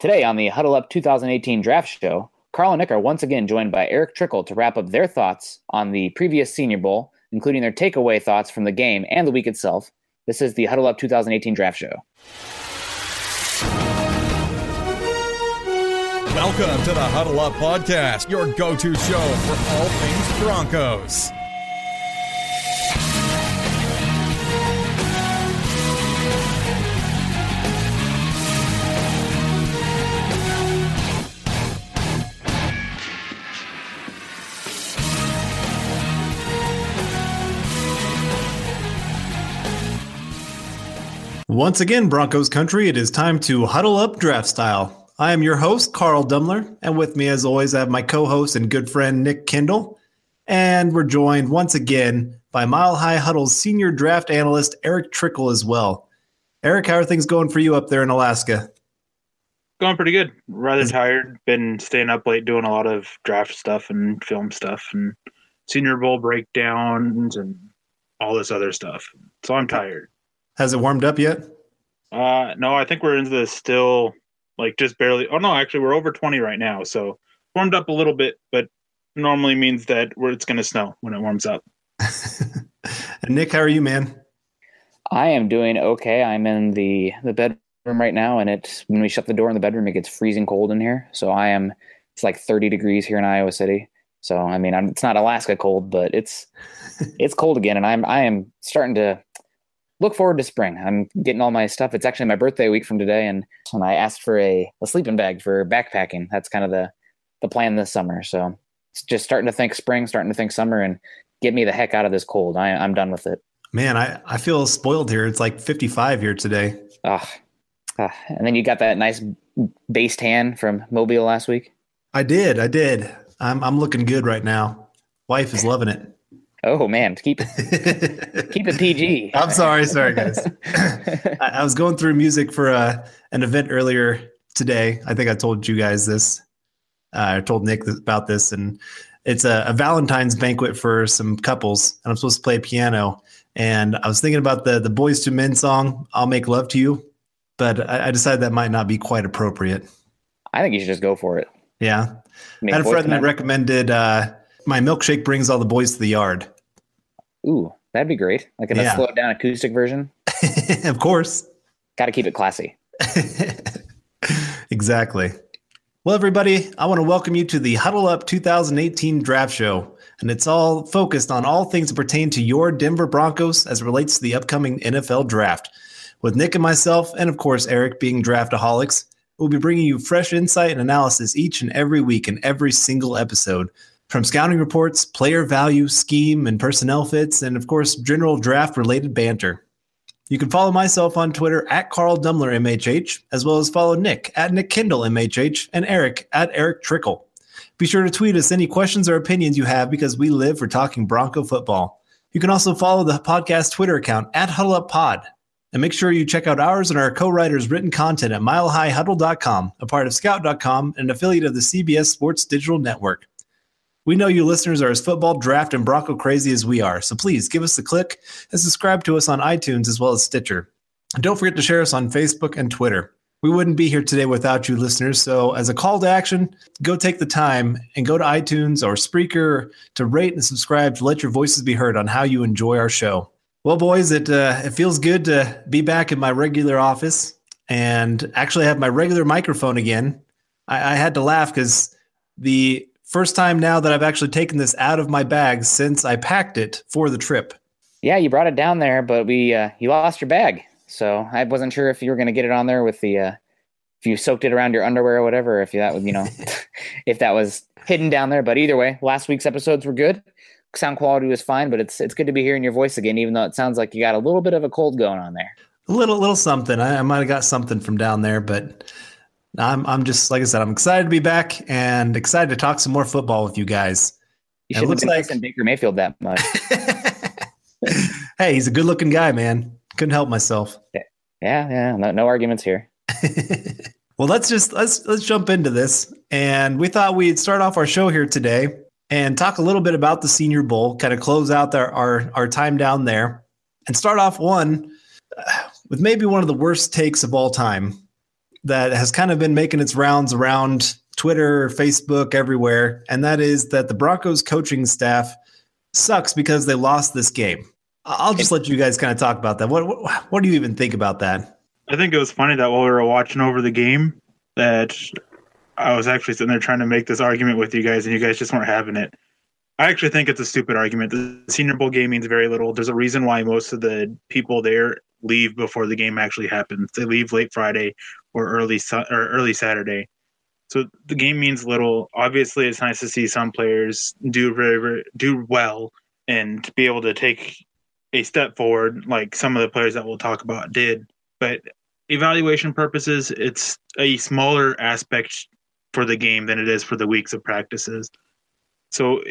Today on the Huddle Up 2018 Draft Show, Carl and Nick are once again joined by Eric Trickle to wrap up their thoughts on the previous Senior Bowl, including their takeaway thoughts from the game and the week itself. This is the Huddle Up 2018 Draft Show. Welcome to the Huddle Up Podcast, your go to show for all things Broncos. Once again, Broncos country, it is time to huddle up draft style. I am your host, Carl Dumler, and with me, as always, I have my co host and good friend, Nick Kendall. And we're joined once again by Mile High Huddle's senior draft analyst, Eric Trickle, as well. Eric, how are things going for you up there in Alaska? Going pretty good. Rather tired. Been staying up late doing a lot of draft stuff and film stuff and Senior Bowl breakdowns and all this other stuff. So I'm tired. Has it warmed up yet? Uh, no, I think we're into the still like just barely. Oh no, actually we're over 20 right now, so warmed up a little bit, but normally means that where it's going to snow when it warms up. Nick, how are you, man? I am doing okay. I'm in the the bedroom right now, and it's when we shut the door in the bedroom, it gets freezing cold in here. So I am. It's like 30 degrees here in Iowa City. So I mean, I'm, it's not Alaska cold, but it's it's cold again, and I'm I am starting to look forward to spring. I'm getting all my stuff. It's actually my birthday week from today, and and I asked for a, a sleeping bag for backpacking. That's kind of the the plan this summer. So it's just starting to think spring, starting to think summer, and get me the heck out of this cold. I, I'm done with it. Man, I, I feel spoiled here. It's like 55 here today. Ah, ah. and then you got that nice base tan from Mobile last week. I did. I did. I'm I'm looking good right now. Wife is loving it. Oh man, keep it keep it PG. I'm sorry, sorry guys. I, I, was going through music for uh, an event earlier today. I think I told you guys this. Uh, I told Nick about this, and it's a, a, Valentine's banquet for some couples, and I'm supposed to play piano. And I was thinking about the the Boyz II Men song "I'll Make Love to You," but I, I decided that might not be quite appropriate. I think you should just go for it. Yeah, I had a friend that recommended. Uh, my milkshake brings all the boys to the yard. Ooh, that'd be great. Like a yeah. slowed down acoustic version. of course. Got to keep it classy. exactly. Well, everybody, I want to welcome you to the Huddle Up 2018 Draft Show. And it's all focused on all things that pertain to your Denver Broncos as it relates to the upcoming NFL draft. With Nick and myself, and of course, Eric being draftaholics, we'll be bringing you fresh insight and analysis each and every week in every single episode from scouting reports, player value, scheme, and personnel fits, and of course, general draft related banter. You can follow myself on Twitter at Carl Dumler MHH, as well as follow Nick at Nick Kindle MHH and Eric at Eric Trickle. Be sure to tweet us any questions or opinions you have because we live for talking Bronco football. You can also follow the podcast Twitter account at HuddleUpPod. And make sure you check out ours and our co-writers' written content at milehighhuddle.com, a part of scout.com and an affiliate of the CBS Sports Digital Network. We know you listeners are as football, draft, and Bronco crazy as we are, so please give us a click and subscribe to us on iTunes as well as Stitcher. And don't forget to share us on Facebook and Twitter. We wouldn't be here today without you listeners, so as a call to action, go take the time and go to iTunes or Spreaker to rate and subscribe to let your voices be heard on how you enjoy our show. Well, boys, it uh, it feels good to be back in my regular office and actually have my regular microphone again. I, I had to laugh because the First time now that I've actually taken this out of my bag since I packed it for the trip. Yeah, you brought it down there, but we uh, you lost your bag, so I wasn't sure if you were going to get it on there with the uh, if you soaked it around your underwear or whatever. If that was you know if that was hidden down there, but either way, last week's episodes were good. Sound quality was fine, but it's it's good to be hearing your voice again, even though it sounds like you got a little bit of a cold going on there. A little little something. I, I might have got something from down there, but I'm I'm just like I said, I'm excited to be back and excited to talk some more football with you guys. You should looks like Baker Mayfield that much. hey, he's a good looking guy, man. Couldn't help myself. Yeah, yeah, no, no arguments here. well, let's just let's let's jump into this. And we thought we'd start off our show here today and talk a little bit about the Senior Bowl, kind of close out our our, our time down there, and start off one uh, with maybe one of the worst takes of all time that has kind of been making its rounds around Twitter, Facebook, everywhere, and that is that the Broncos coaching staff sucks because they lost this game. I'll just let you guys kind of talk about that. What what, what do you even think about that? I think it was funny that while we were watching over the game, that I was actually sitting there trying to make this argument with you guys, and you guys just weren't having it. I actually think it's a stupid argument. The Senior Bowl game means very little. There's a reason why most of the people there leave before the game actually happens. They leave late Friday or early or early Saturday. So the game means little. Obviously, it's nice to see some players do very, do well and be able to take a step forward, like some of the players that we'll talk about did. But evaluation purposes, it's a smaller aspect for the game than it is for the weeks of practices. So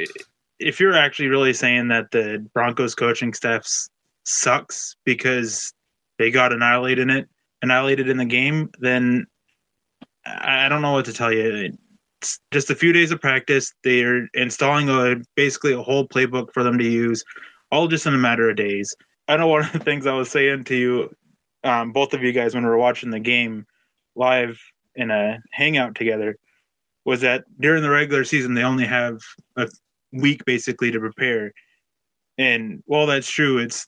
if you're actually really saying that the Broncos coaching staff sucks because they got annihilated in it, annihilated in the game, then I don't know what to tell you. It's just a few days of practice. They're installing a basically a whole playbook for them to use, all just in a matter of days. I know one of the things I was saying to you, um, both of you guys, when we were watching the game live in a hangout together, was that during the regular season they only have a week basically to prepare. And while that's true, it's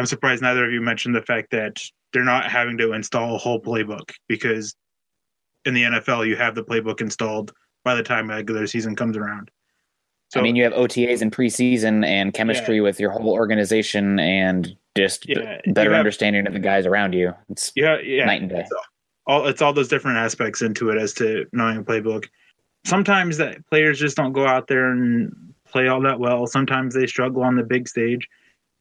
I'm surprised neither of you mentioned the fact that they're not having to install a whole playbook because in the NFL you have the playbook installed by the time regular season comes around. So, I mean, you have OTAs and preseason and chemistry yeah. with your whole organization and just yeah, better have, understanding of the guys around you. It's yeah, yeah, night and day. It's all, it's all those different aspects into it as to knowing a playbook. Sometimes that players just don't go out there and play all that well. Sometimes they struggle on the big stage.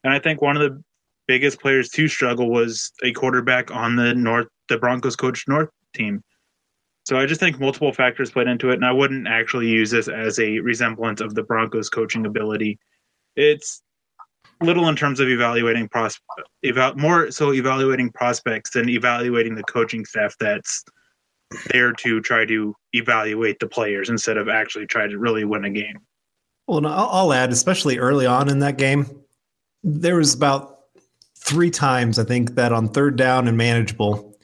And I think one of the biggest players to struggle was a quarterback on the North, the Broncos coach North team. So I just think multiple factors played into it, and I wouldn't actually use this as a resemblance of the Broncos coaching ability. It's little in terms of evaluating pros, eval, more so evaluating prospects than evaluating the coaching staff that's there to try to evaluate the players instead of actually try to really win a game. Well, I'll add, especially early on in that game, there was about three times I think that on third down and manageable,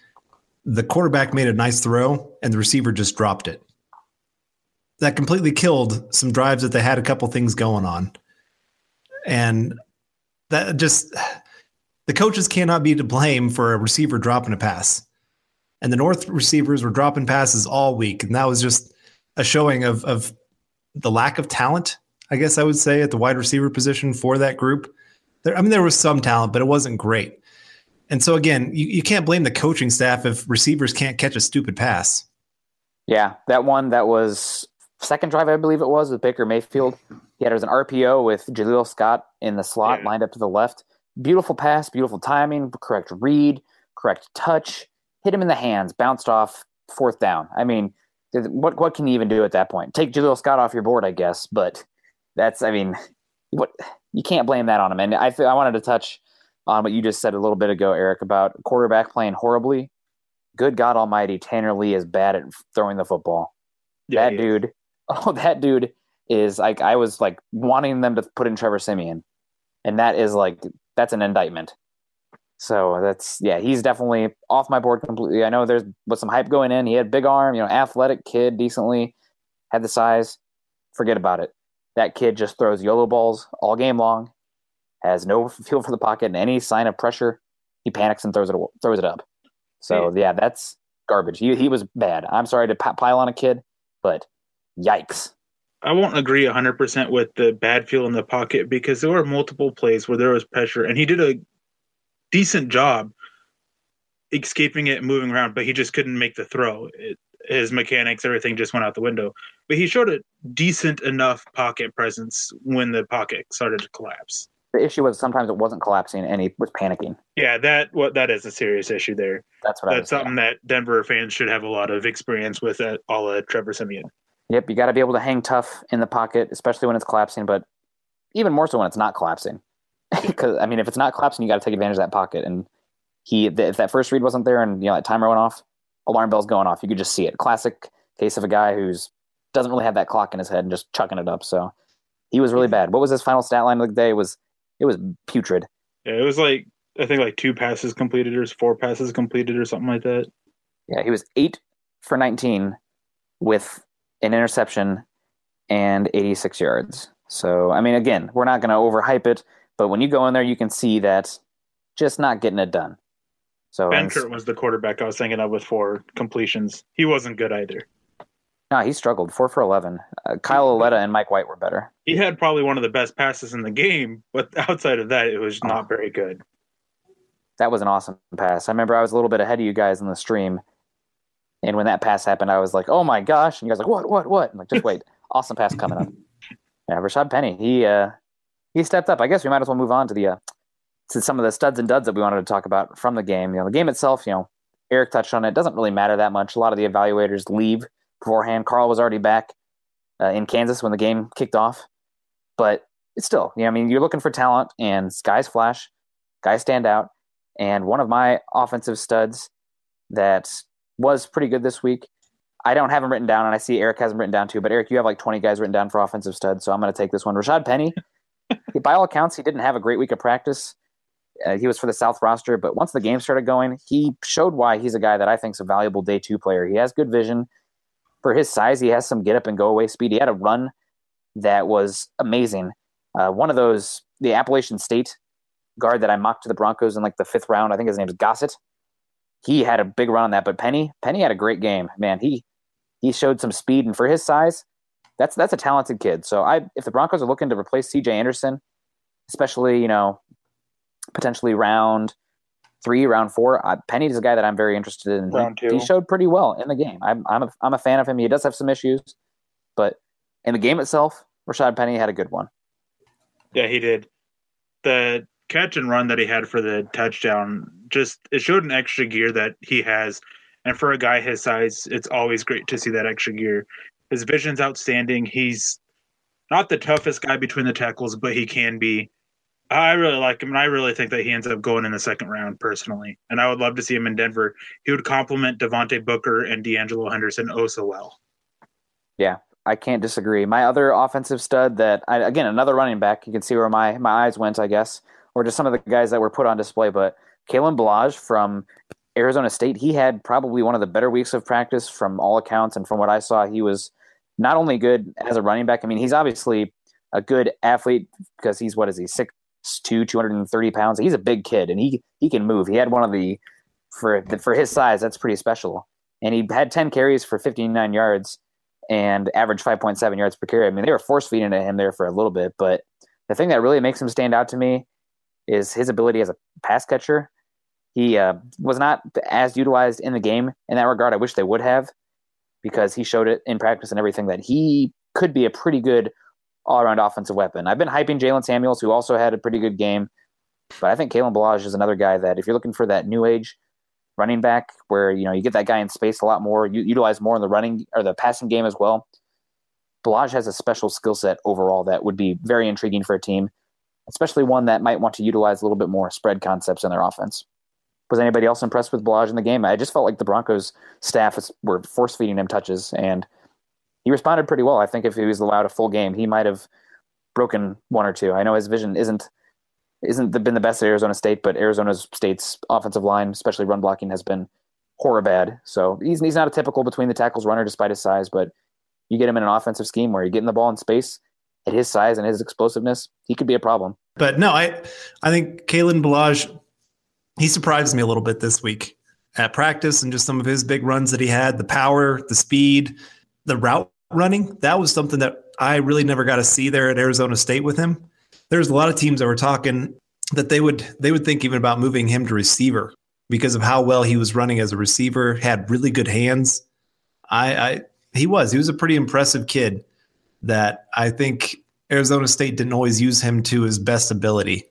the quarterback made a nice throw and the receiver just dropped it. That completely killed some drives that they had a couple things going on. And that just the coaches cannot be to blame for a receiver dropping a pass. And the North receivers were dropping passes all week. And that was just a showing of, of the lack of talent I guess I would say, at the wide receiver position for that group. There, I mean, there was some talent, but it wasn't great. And so again, you, you can't blame the coaching staff if receivers can't catch a stupid pass. Yeah, that one that was second drive, I believe it was, with Baker Mayfield. Yeah, there was an RPO with Jaleel Scott in the slot, yeah. lined up to the left. Beautiful pass, beautiful timing, correct read, correct touch, hit him in the hands, bounced off, fourth down. I mean, what what can you even do at that point? Take Jaleel Scott off your board, I guess, but that's I mean, what you can't blame that on him. And I I wanted to touch on what you just said a little bit ago, Eric, about quarterback playing horribly. Good God Almighty, Tanner Lee is bad at throwing the football. Yeah, that dude, oh, that dude is like I was like wanting them to put in Trevor Siemian, and that is like that's an indictment. So that's yeah, he's definitely off my board completely. I know there's was some hype going in. He had big arm, you know, athletic kid, decently had the size. Forget about it. That kid just throws YOLO balls all game long, has no feel for the pocket and any sign of pressure. He panics and throws it throws it up. So yeah, that's garbage. He he was bad. I'm sorry to pile on a kid, but yikes. I won't agree 100% with the bad feel in the pocket because there were multiple plays where there was pressure and he did a decent job escaping it and moving around, but he just couldn't make the throw. It, his mechanics, everything just went out the window. But he showed a decent enough pocket presence when the pocket started to collapse. The issue was sometimes it wasn't collapsing and he was panicking. Yeah, that what that is a serious issue there. That's what that's something saying. that Denver fans should have a lot of experience with uh, at all of Trevor Siemian. Yep, you got to be able to hang tough in the pocket, especially when it's collapsing, but even more so when it's not collapsing. Because I mean, if it's not collapsing, you got to take advantage of that pocket. And he, if that first read wasn't there, and you know that timer went off, alarm bells going off. You could just see it. Classic case of a guy who's doesn't really have that clock in his head and just chucking it up. So he was really bad. What was his final stat line of the day? It was it was putrid. Yeah, it was like I think like two passes completed or four passes completed or something like that. Yeah, he was eight for 19 with an interception and 86 yards. So, I mean, again, we're not going to overhype it, but when you go in there, you can see that just not getting it done. So Benkert was the quarterback I was thinking of with four completions. He wasn't good either. No, he struggled. Four for 11. Uh, Kyle Lauletta and Mike White were better. He had probably one of the best passes in the game, but outside of that, it was not very good. That was an awesome pass. I remember I was a little bit ahead of you guys in the stream. And when that pass happened, I was like, oh my gosh. And you guys like, what, what, what? I'm like, just wait. awesome pass coming up. Yeah, Rashad Penny, he uh, he stepped up. I guess we might as well move on to the uh, to some of the studs and duds that we wanted to talk about from the game. You know, the game itself, you know, Eric touched on it. doesn't really matter that much. A lot of the evaluators leave beforehand. Carl was already back uh, in Kansas when the game kicked off, but it's still, you know, I mean, you're looking for talent, and guys flash, guys stand out, and one of my offensive studs that was pretty good this week. I don't have him written down, and I see Eric has him written down too. But Eric, you have like 20 guys written down for offensive studs, so I'm going to take this one. Rashad Penny, by all accounts, he didn't have a great week of practice. Uh, he was for the South roster, but once the game started going, he showed why he's a guy that I think is a valuable day two player. He has good vision for his size. He has some get up and go away speed. He had a run that was amazing. Uh, one of those, the Appalachian State guard that I mocked to the Broncos in like the fifth round. I think his name is Gossett. He had a big run on that, but Penny, Penny had a great game. Man, he he showed some speed, and for his size, that's that's a talented kid. So I, if the Broncos are looking to replace C.J. Anderson, especially you know potentially round three, round four. Uh, Penny is a guy that I'm very interested in. Round he, two. he showed pretty well in the game. I'm I'm a, I'm a fan of him. He does have some issues, but in the game itself, Rashad Penny had a good one. Yeah, he did. The catch and run that he had for the touchdown just it showed an extra gear that he has. And for a guy his size, it's always great to see that extra gear. His vision's outstanding. He's not the toughest guy between the tackles, but he can be. I really like him, and I really think that he ends up going in the second round personally. And I would love to see him in Denver. He would complement Devontae Booker and De'Angelo Henderson oh so well. Yeah, I can't disagree. My other offensive stud that I, again another running back. You can see where my my eyes went, I guess, or just some of the guys that were put on display. But Kalen Ballage from Arizona State, he had probably one of the better weeks of practice from all accounts, and from what I saw, he was not only good as a running back. I mean, he's obviously a good athlete because he's what is he six two, two hundred and thirty pounds. He's a big kid, and he he can move. He had one of the for for his size, that's pretty special. And he had ten carries for fifty nine yards and averaged five point seven yards per carry. I mean, they were force feeding him there for a little bit, but the thing that really makes him stand out to me is his ability as a pass catcher. He uh, was not as utilized in the game in that regard. I wish they would have because he showed it in practice and everything that he could be a pretty good all around offensive weapon. I've been hyping Jaylen Samuels, who also had a pretty good game, but I think Kalen Ballage is another guy that if you're looking for that new age running back where you know you get that guy in space a lot more, you utilize more in the running or the passing game as well. Ballage has a special skill set overall that would be very intriguing for a team, especially one that might want to utilize a little bit more spread concepts in their offense. Was anybody else impressed with Ballage in the game? I just felt like the Broncos staff were force feeding him touches, and he responded pretty well. I think if he was allowed a full game, he might have broken one or two. I know his vision isn't isn't been the best at Arizona State, but Arizona State's offensive line, especially run blocking, has been horror bad. So he's he's not a typical between the tackles runner despite his size, but you get him in an offensive scheme where you're getting the ball in space at his size and his explosiveness, he could be a problem. But no, I I think Kalen Ballage, he surprised me a little bit this week at practice and just some of his big runs that he had, the power, the speed, the route running. That was something that I really never got to see there at Arizona State with him. There's a lot of teams that were talking that they would they would think even about moving him to receiver because of how well he was running as a receiver, had really good hands. I, I he was he was a pretty impressive kid that I think Arizona State didn't always use him to his best ability.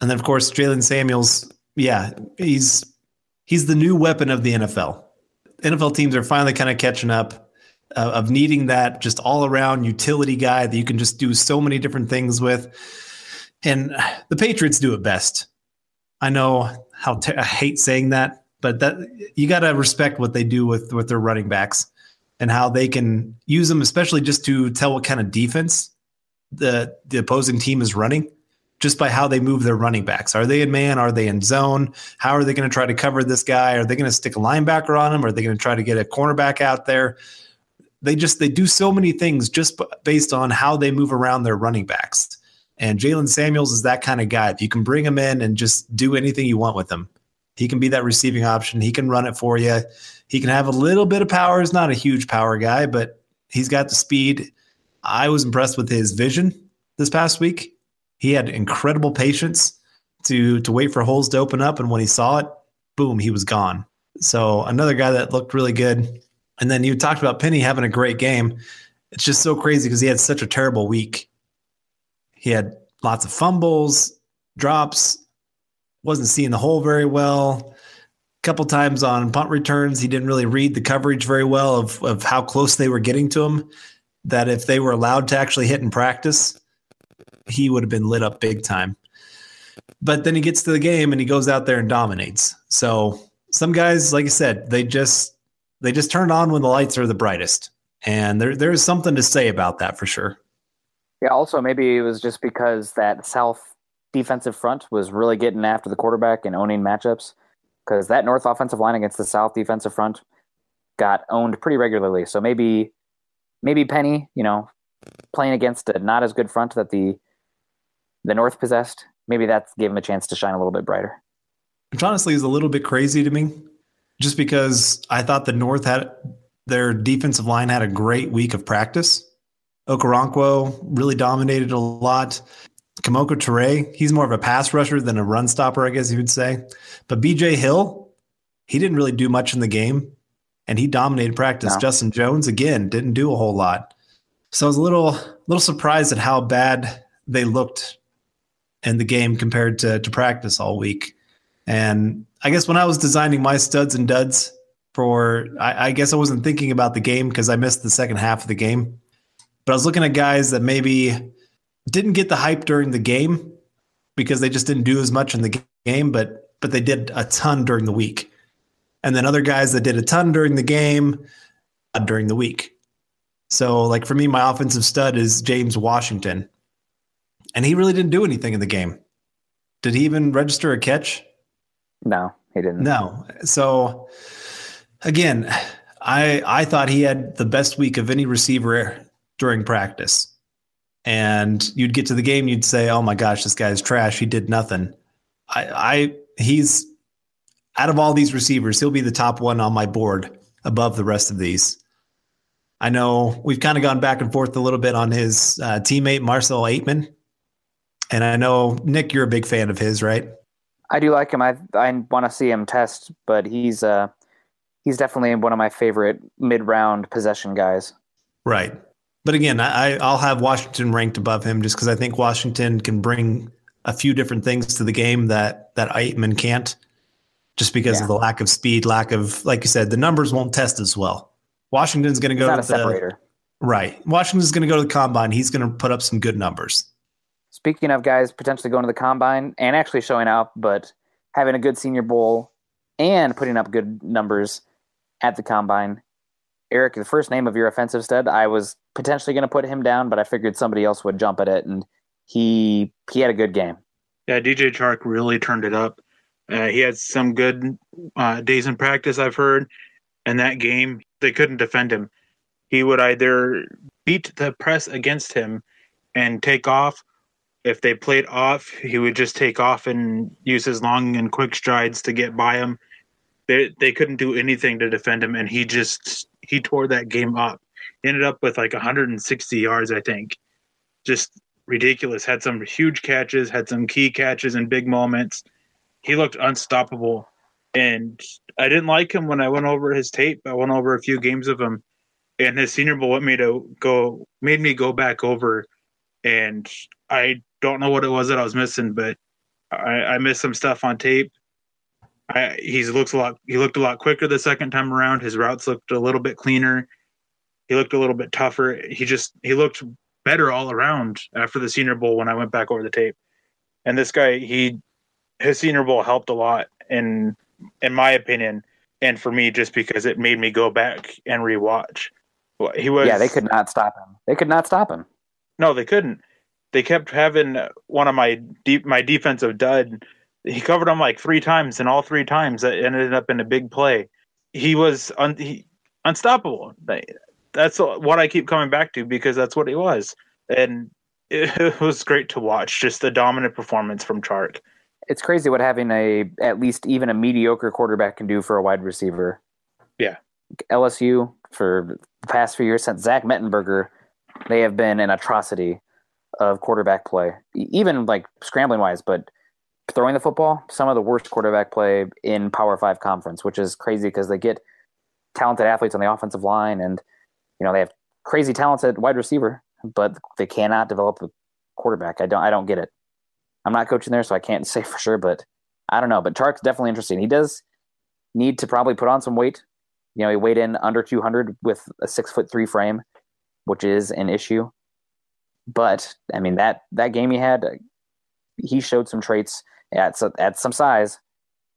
And then of course Jaylen Samuels, yeah, he's he's the new weapon of the NFL. NFL teams are finally kind of catching up uh, of needing that just all around utility guy that you can just do so many different things with. And the Patriots do it best. I know how te- I hate saying that, but that you got to respect what they do with with their running backs and how they can use them, especially just to tell what kind of defense the the opposing team is running. just by how they move their running backs. Are they in man? Are they in zone? How are they going to try to cover this guy? Are they going to stick a linebacker on him? Are they going to try to get a cornerback out there? They just they do so many things just based on how they move around their running backs. And Jaylen Samuels is that kind of guy. If you can bring him in and just do anything you want with him, he can be that receiving option. He can run it for you. He can have a little bit of power. He's not a huge power guy, but he's got the speed. I was impressed with his vision this past week. He had incredible patience to to wait for holes to open up, and when he saw it, boom, he was gone. So another guy that looked really good. And then you talked about Penny having a great game. It's just so crazy because he had such a terrible week. He had lots of fumbles, drops, wasn't seeing the hole very well. A couple times on punt returns, he didn't really read the coverage very well of, of how close they were getting to him. That if they were allowed to actually hit in practice, he would have been lit up big time. But then he gets to the game and he goes out there and dominates. So some guys, like I said, they just they just turn on when the lights are the brightest. And there there is something to say about that for sure. Yeah, also maybe it was just because that South defensive front was really getting after the quarterback and owning matchups. Because that North offensive line against the South defensive front got owned pretty regularly. So maybe maybe Penny, you know, playing against a not as good front that the the North possessed, maybe that gave him a chance to shine a little bit brighter. Which honestly is a little bit crazy to me, just because I thought the North had their defensive line had a great week of practice. Okoronkwo really dominated a lot. Kemoko Turay, he's more of a pass rusher than a run stopper, I guess you would say. But BJ Hill, he didn't really do much in the game and he dominated practice. No. Justin Jones, again, didn't do a whole lot. So I was a little little surprised at how bad they looked in the game compared to, to practice all week. And I guess when I was designing my studs and duds for, I, I guess I wasn't thinking about the game because I missed the second half of the game. But I was looking at guys that maybe didn't get the hype during the game because they just didn't do as much in the game, but but they did a ton during the week. And then other guys that did a ton during the game during the week. So like for me, my offensive stud is James Washington and he really didn't do anything in the game. Did he even register a catch? No, he didn't. No. So again, I I thought he had the best week of any receiver during practice. And you'd get to the game, you'd say, "Oh my gosh, this guy's trash. He did nothing." I, I he's out of all these receivers, he'll be the top one on my board above the rest of these. I know we've kind of gone back and forth a little bit on his uh, teammate Marcel Ateman. And I know Nick, you're a big fan of his, right? I do like him. I I want to see him test, but he's uh he's definitely one of my favorite mid round possession guys. Right. But again, I, I'll have Washington ranked above him just because I think Washington can bring a few different things to the game that that Ateman can't, just because yeah. of the lack of speed, lack of like you said, the numbers won't test as well. Washington's going to go to the, separator. Right. Washington's going to go to the combine. He's going to put up some good numbers. Speaking of guys potentially going to the combine and actually showing up, but having a good Senior Bowl and putting up good numbers at the combine, Eric, the first name of your offensive stud, I was potentially going to put him down, but I figured somebody else would jump at it, and he he had a good game. Yeah, DJ Chark really turned it up. Uh, he had some good uh, days in practice, I've heard. And that game, they couldn't defend him. He would either beat the press against him and take off, if they played off, he would just take off and use his long and quick strides to get by him. They they couldn't do anything to defend him, and he just he tore that game up. He ended up with like 160 yards, I think. Just ridiculous. Had some huge catches, had some key catches and big moments. He looked unstoppable, and I didn't like him when I went over his tape. I went over a few games of him, and his Senior Bowl made me to go made me go back over and I don't know what it was that I was missing, but I, I missed some stuff on tape. I, he looks a lot. He looked a lot quicker the second time around. His routes looked a little bit cleaner. He looked a little bit tougher. He just he looked better all around after the Senior Bowl when I went back over the tape. And this guy, he his Senior Bowl helped a lot in in my opinion, and for me, just because it made me go back and rewatch. He was yeah. They could not stop him. They could not stop him. No, they couldn't. They kept having one of my deep my defensive dud. He covered him like three times, and all three times that ended up in a big play. He was un, he, unstoppable. That's what I keep coming back to because that's what he was, and it was great to watch. Just the dominant performance from Chark. It's crazy what having a at least even a mediocre quarterback can do for a wide receiver. Yeah, LSU for the past few years since Zach Mettenberger, they have been an atrocity of quarterback play, even like scrambling wise, but throwing the football, some of the worst quarterback play in Power Five conference, which is crazy because they get talented athletes on the offensive line and you know they have crazy talented wide receiver, but they cannot develop a quarterback. I don't I don't get it. I'm not coaching there, so I can't say for sure, but I don't know. But Chark's definitely interesting. He does need to probably put on some weight. You know, he weighed in under 200 with a six foot three frame, which is an issue. But I mean that that game he had, uh, he showed some traits at at some size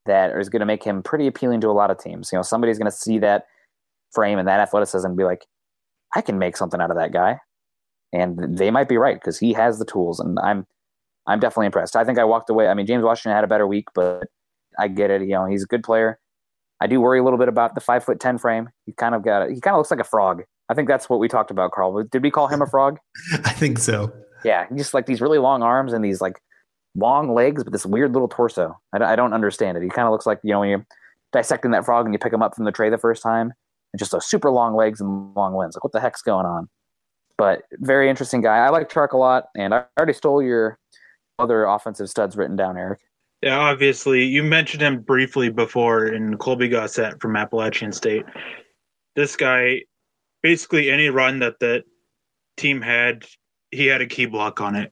that is going to make him pretty appealing to a lot of teams. You know, somebody's going to see that frame and that athleticism and be like, I can make something out of that guy, and they might be right because he has the tools, and I'm I'm definitely impressed. I think I walked away. I mean, James Washington had a better week, but I get it. You know, he's a good player. I do worry a little bit about the five foot ten frame. He kind of got he kind of looks like a frog. I think that's what we talked about, Carl. Did we call him a frog? I think so. Yeah, just like these really long arms and these like long legs, but this weird little torso. I, I don't understand it. He kind of looks like you know when you're dissecting that frog and you pick him up from the tray the first time, and just those super long legs and long limbs. Like what the heck's going on? But very interesting guy. I like Chark a lot, and I already stole your other offensive studs written down, Eric. Yeah, obviously, you mentioned him briefly before in Colby Gossett from Appalachian State. This guy, basically, any run that the team had, he had a key block on it.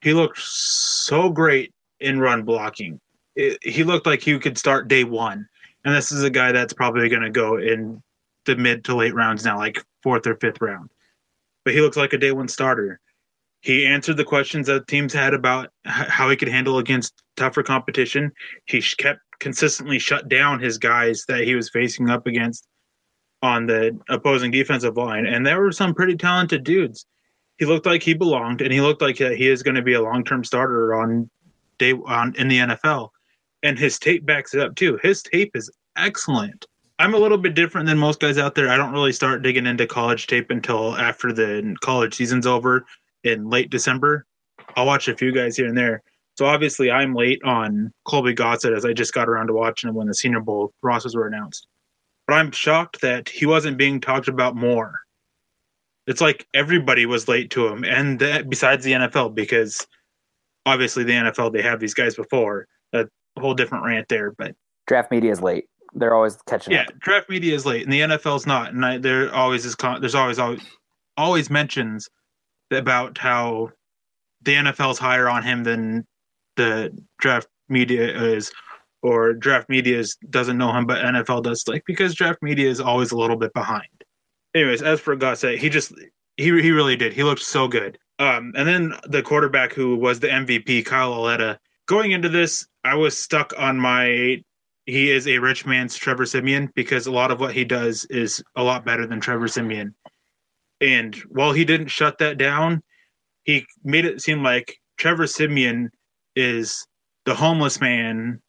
He looked so great in run blocking. It, he looked like he could start day one. And this is a guy that's probably going to go in the mid to late rounds now, like fourth or fifth round. But he looks like a day one starter. He answered the questions that teams had about how he could handle against tougher competition. He kept consistently shut down his guys that he was facing up against on the opposing defensive line, and there were some pretty talented dudes. He looked like he belonged, and he looked like uh, he is going to be a long-term starter on day on in the NFL. And his tape backs it up too. His tape is excellent. I'm a little bit different than most guys out there. I don't really start digging into college tape until after the college season's over in late December. I'll watch a few guys here and there. So obviously, I'm late on Colby Gossett as I just got around to watching him when the Senior Bowl rosters were announced. But I'm shocked that he wasn't being talked about more. It's like everybody was late to him, and that, besides the NFL, because obviously the NFL they have these guys before. A whole different rant there, but draft media is late. They're always catching yeah, up. Yeah, draft media is late, and the NFL's not. And I, there always is. There's always always always mentions about how the NFL's higher on him than the draft media is, or draft media doesn't know him, but NFL does. Like because draft media is always a little bit behind. Anyways, as for Gossett, he just he he really did. He looked so good. Um, and then the quarterback who was the MVP, Kyle Lauletta. Going into this, I was stuck on my he is a rich man's Trevor Siemian because a lot of what he does is a lot better than Trevor Siemian. And while he didn't shut that down, he made it seem like Trevor Siemian is the homeless man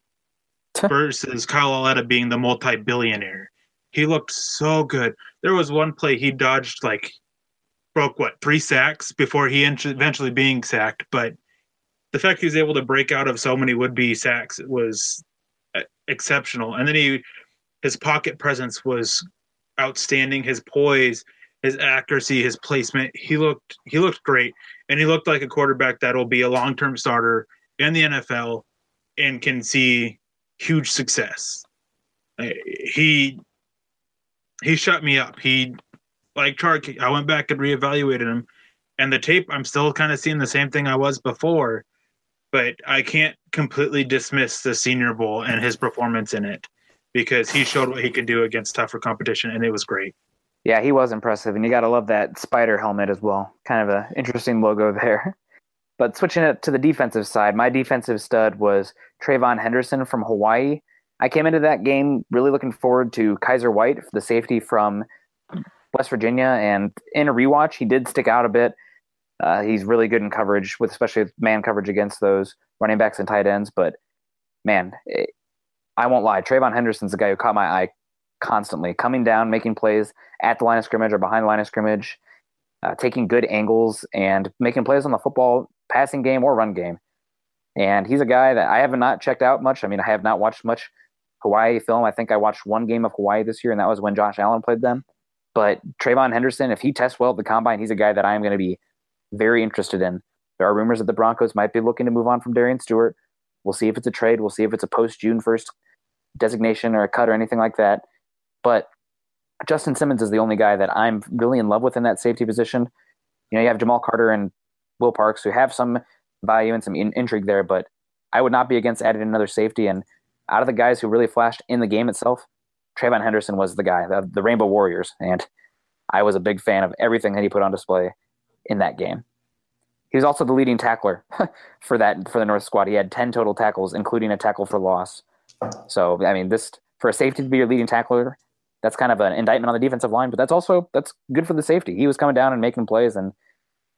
versus Kyle Lauletta being the multi-billionaire. He looked so good. There was one play he dodged like broke what three sacks before he eventually being sacked, but the fact he was able to break out of so many would-be sacks was uh, exceptional. And then he his pocket presence was outstanding. His poise his accuracy, his placement. He looked he looked great, and he looked like a quarterback that will be a long term starter in the NFL and can see huge success. He he shut me up. He like Chark. I went back and reevaluated him, and the tape. I'm still kind of seeing the same thing I was before, but I can't completely dismiss the Senior Bowl and his performance in it because he showed what he could do against tougher competition, and it was great. Yeah, he was impressive, and you got to love that spider helmet as well. Kind of an interesting logo there. But switching it to the defensive side, my defensive stud was Trayvon Henderson from Hawaii. I came into that game really looking forward to Kyzir White, the safety from West Virginia, and in a rewatch, he did stick out a bit. Uh, he's really good in coverage, with especially man coverage against those running backs and tight ends. But man, it, I won't lie. Trayvon Henderson's the guy who caught my eye constantly, coming down, making plays at the line of scrimmage or behind the line of scrimmage, uh, taking good angles and making plays on the football passing game or run game. And he's a guy that I have not checked out much. I mean, I have not watched much Hawaii film. I think I watched one game of Hawaii this year, and that was when Josh Allen played them. But Trayvon Henderson, if he tests well at the combine, he's a guy that I am going to be very interested in. There are rumors that the Broncos might be looking to move on from Darian Stewart. We'll see if it's a trade. We'll see if it's a post June 1st designation or a cut or anything like that. But Justin Simmons is the only guy that I'm really in love with in that safety position. You know, you have Jamal Carter and Will Parks who have some value and some in- intrigue there, but I would not be against adding another safety. And out of the guys who really flashed in the game itself, Trayvon Henderson was the guy, the, the Rainbow Warriors. And I was a big fan of everything that he put on display in that game. He was also the leading tackler for that for the North squad. He had 10 total tackles, including a tackle for loss. So, I mean, this for a safety to be your leading tackler, that's kind of an indictment on the defensive line, but that's also that's good for the safety. He was coming down and making plays, and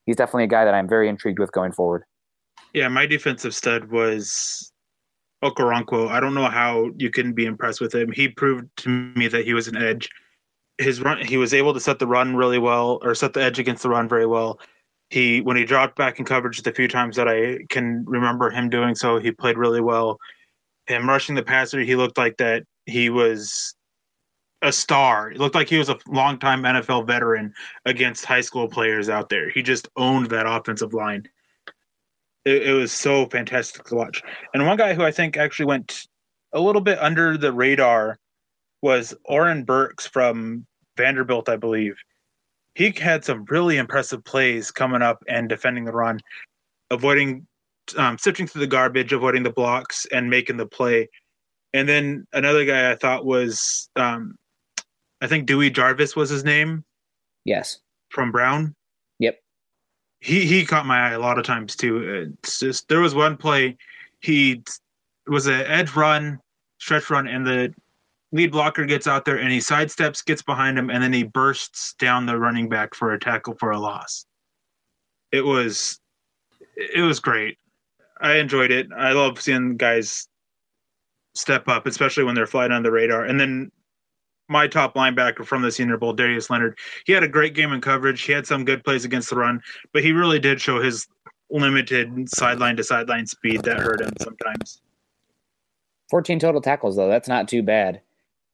he's definitely a guy that I'm very intrigued with going forward. Yeah, my defensive stud was Okoronkwo. I don't know how you can be impressed with him. He proved to me that he was an edge. His run, he was able to set the run really well, or set the edge against the run very well. He when he dropped back in coverage the few times that I can remember him doing so, he played really well. Him rushing the passer, he looked like that he was a star. It looked like he was a longtime NFL veteran against high school players out there. He just owned that offensive line. It, it, was so fantastic to watch. And one guy who I think actually went a little bit under the radar was Oren Burks from Vanderbilt, I believe. He had some really impressive plays coming up and defending the run, avoiding, um, sifting through the garbage, avoiding the blocks, and making the play. And then another guy I thought was, um, I think Dewey Jarvis was his name. Yes. From Brown. Yep. He he caught my eye a lot of times too. It's just there was one play he was an edge run, stretch run, and the lead blocker gets out there and he sidesteps, gets behind him, and then he bursts down the running back for a tackle for a loss. It was it was great. I enjoyed it. I love seeing guys step up, especially when they're flying on the radar. And then my top linebacker from the Senior Bowl, Darius Leonard, he had a great game in coverage. He had some good plays against the run, but he really did show his limited sideline to sideline speed that hurt him sometimes. 14 total tackles though. That's not too bad.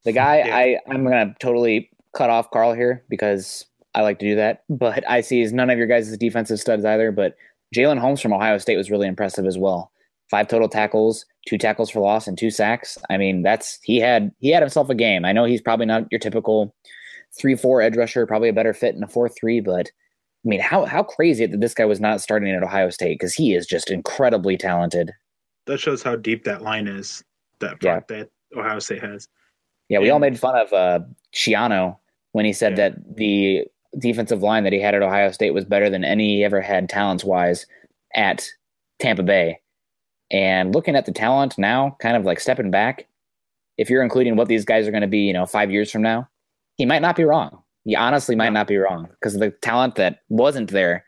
The guy yeah. I I'm going to totally cut off Carl here because I like to do that, but I see none of your guys' defensive studs either, but Jalyn Holmes from Ohio State was really impressive as well five total tackles, two tackles for loss, and two sacks. I mean, that's he had he had himself a game. I know he's probably not your typical three four edge rusher, probably a better fit in a four three, but I mean, how how crazy that this guy was not starting at Ohio State because he is just incredibly talented. That shows how deep that line is that yeah. that Ohio State has. Yeah, we and, all made fun of uh, Schiano when he said yeah. that the defensive line that he had at Ohio State was better than any he ever had talents wise at Tampa Bay. And looking at the talent now, kind of like stepping back, if you're including what these guys are going to be, you know, five years from now, he might not be wrong. He honestly might not be wrong because the talent that wasn't there.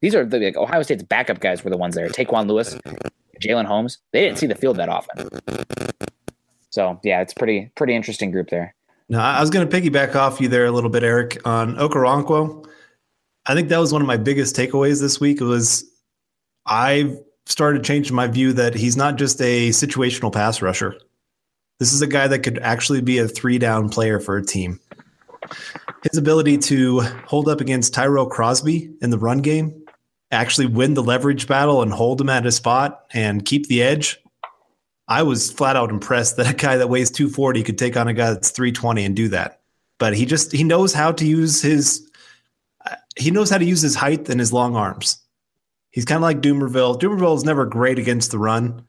These are the like, Ohio State's backup guys were the ones there. Tyquan Lewis, Jalyn Holmes. They didn't see the field that often. So yeah, it's pretty pretty interesting group there. Now I was going to piggyback off you there a little bit, Eric, on Okoronkwo. I think that was one of my biggest takeaways this week. It was I've started changing my view that he's not just a situational pass rusher. This is a guy that could actually be a three down player for a team. His ability to hold up against Tyrell Crosby in the run game, actually win the leverage battle and hold him at a spot and keep the edge. I was flat out impressed that a guy that weighs 240 could take on a guy that's 320 and do that. But he just he knows how to use his he knows how to use his height and his long arms. He's kind of like Dumervil. Dumervil is never great against the run,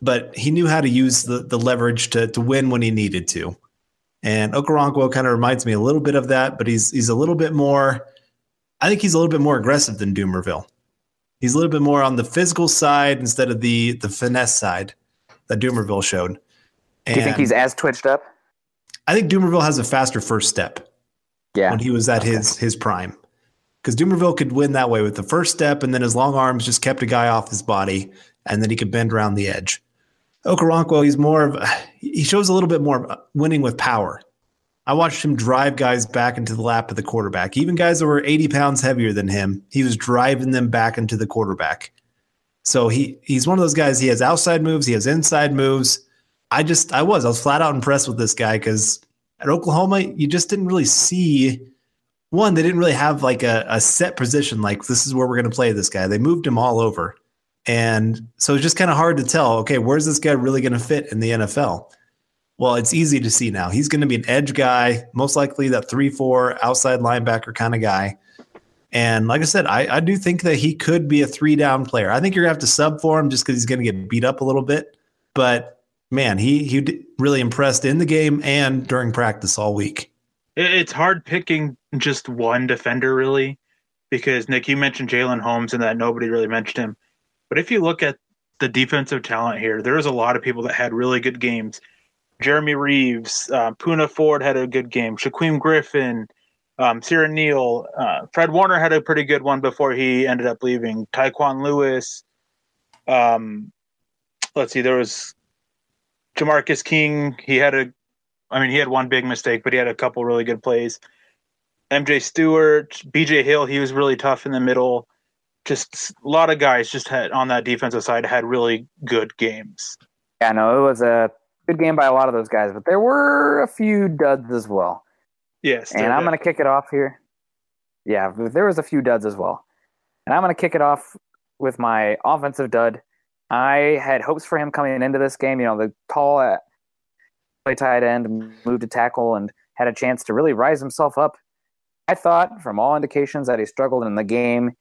but he knew how to use the, the leverage to, to win when he needed to. And Okoronkwo kind of reminds me a little bit of that, but he's he's a little bit more. I think he's a little bit more aggressive than Dumervil. He's a little bit more on the physical side instead of the the finesse side that Dumervil showed. And Do you think he's as twitched up? I think Dumervil has a faster first step. Yeah, when he was at okay. his his prime. Because Dumervil could win that way with the first step, and then his long arms just kept a guy off his body, and then he could bend around the edge. Okoronkwo, he's more of he shows a little bit more uh, winning with power. I watched him drive guys back into the lap of the quarterback. Even guys that were 80 pounds heavier than him, he was driving them back into the quarterback. So he he's one of those guys. He has outside moves, he has inside moves. I just I was I was flat out impressed with this guy because at Oklahoma you just didn't really see one. They didn't really have like a, a set position like this is where we're going to play this guy. They moved him all over, and so it's just kind of hard to tell. Okay, where's this guy really going to fit in the NFL? Well, it's easy to see now. He's going to be an edge guy, most likely that three four outside linebacker kind of guy. And like I said, I, I do think that he could be a three down player. I think you're gonna have to sub for him just because he's gonna get beat up a little bit. But man, he he really impressed in the game and during practice all week. It's hard picking just one defender really, because Nick, you mentioned Jalyn Holmes and that nobody really mentioned him. But if you look at the defensive talent here, there's a lot of people that had really good games. Jeremy Reaves, uh, Poona Ford had a good game. Shaquem Griffin, um, Siran Neal, uh, Fred Warner had a pretty good one before he ended up leaving. Tyquan Lewis. Um, let's see, there was Jamarcus King. He had a, I mean, he had one big mistake, but he had a couple really good plays. MJ Stewart, BJ Hill, he was really tough in the middle. Just a lot of guys just had on that defensive side had really good games. Yeah, no, it was a good game by a lot of those guys, but there were a few duds as well. Yes. and I'm going to kick it off here. Yeah, there was a few duds as well. And I'm going to kick it off with my offensive dud. I had hopes for him coming into this game. You know, the tall uh, play tight end, moved to tackle, and had a chance to really rise himself up. I thought, from all indications, that he struggled in the game,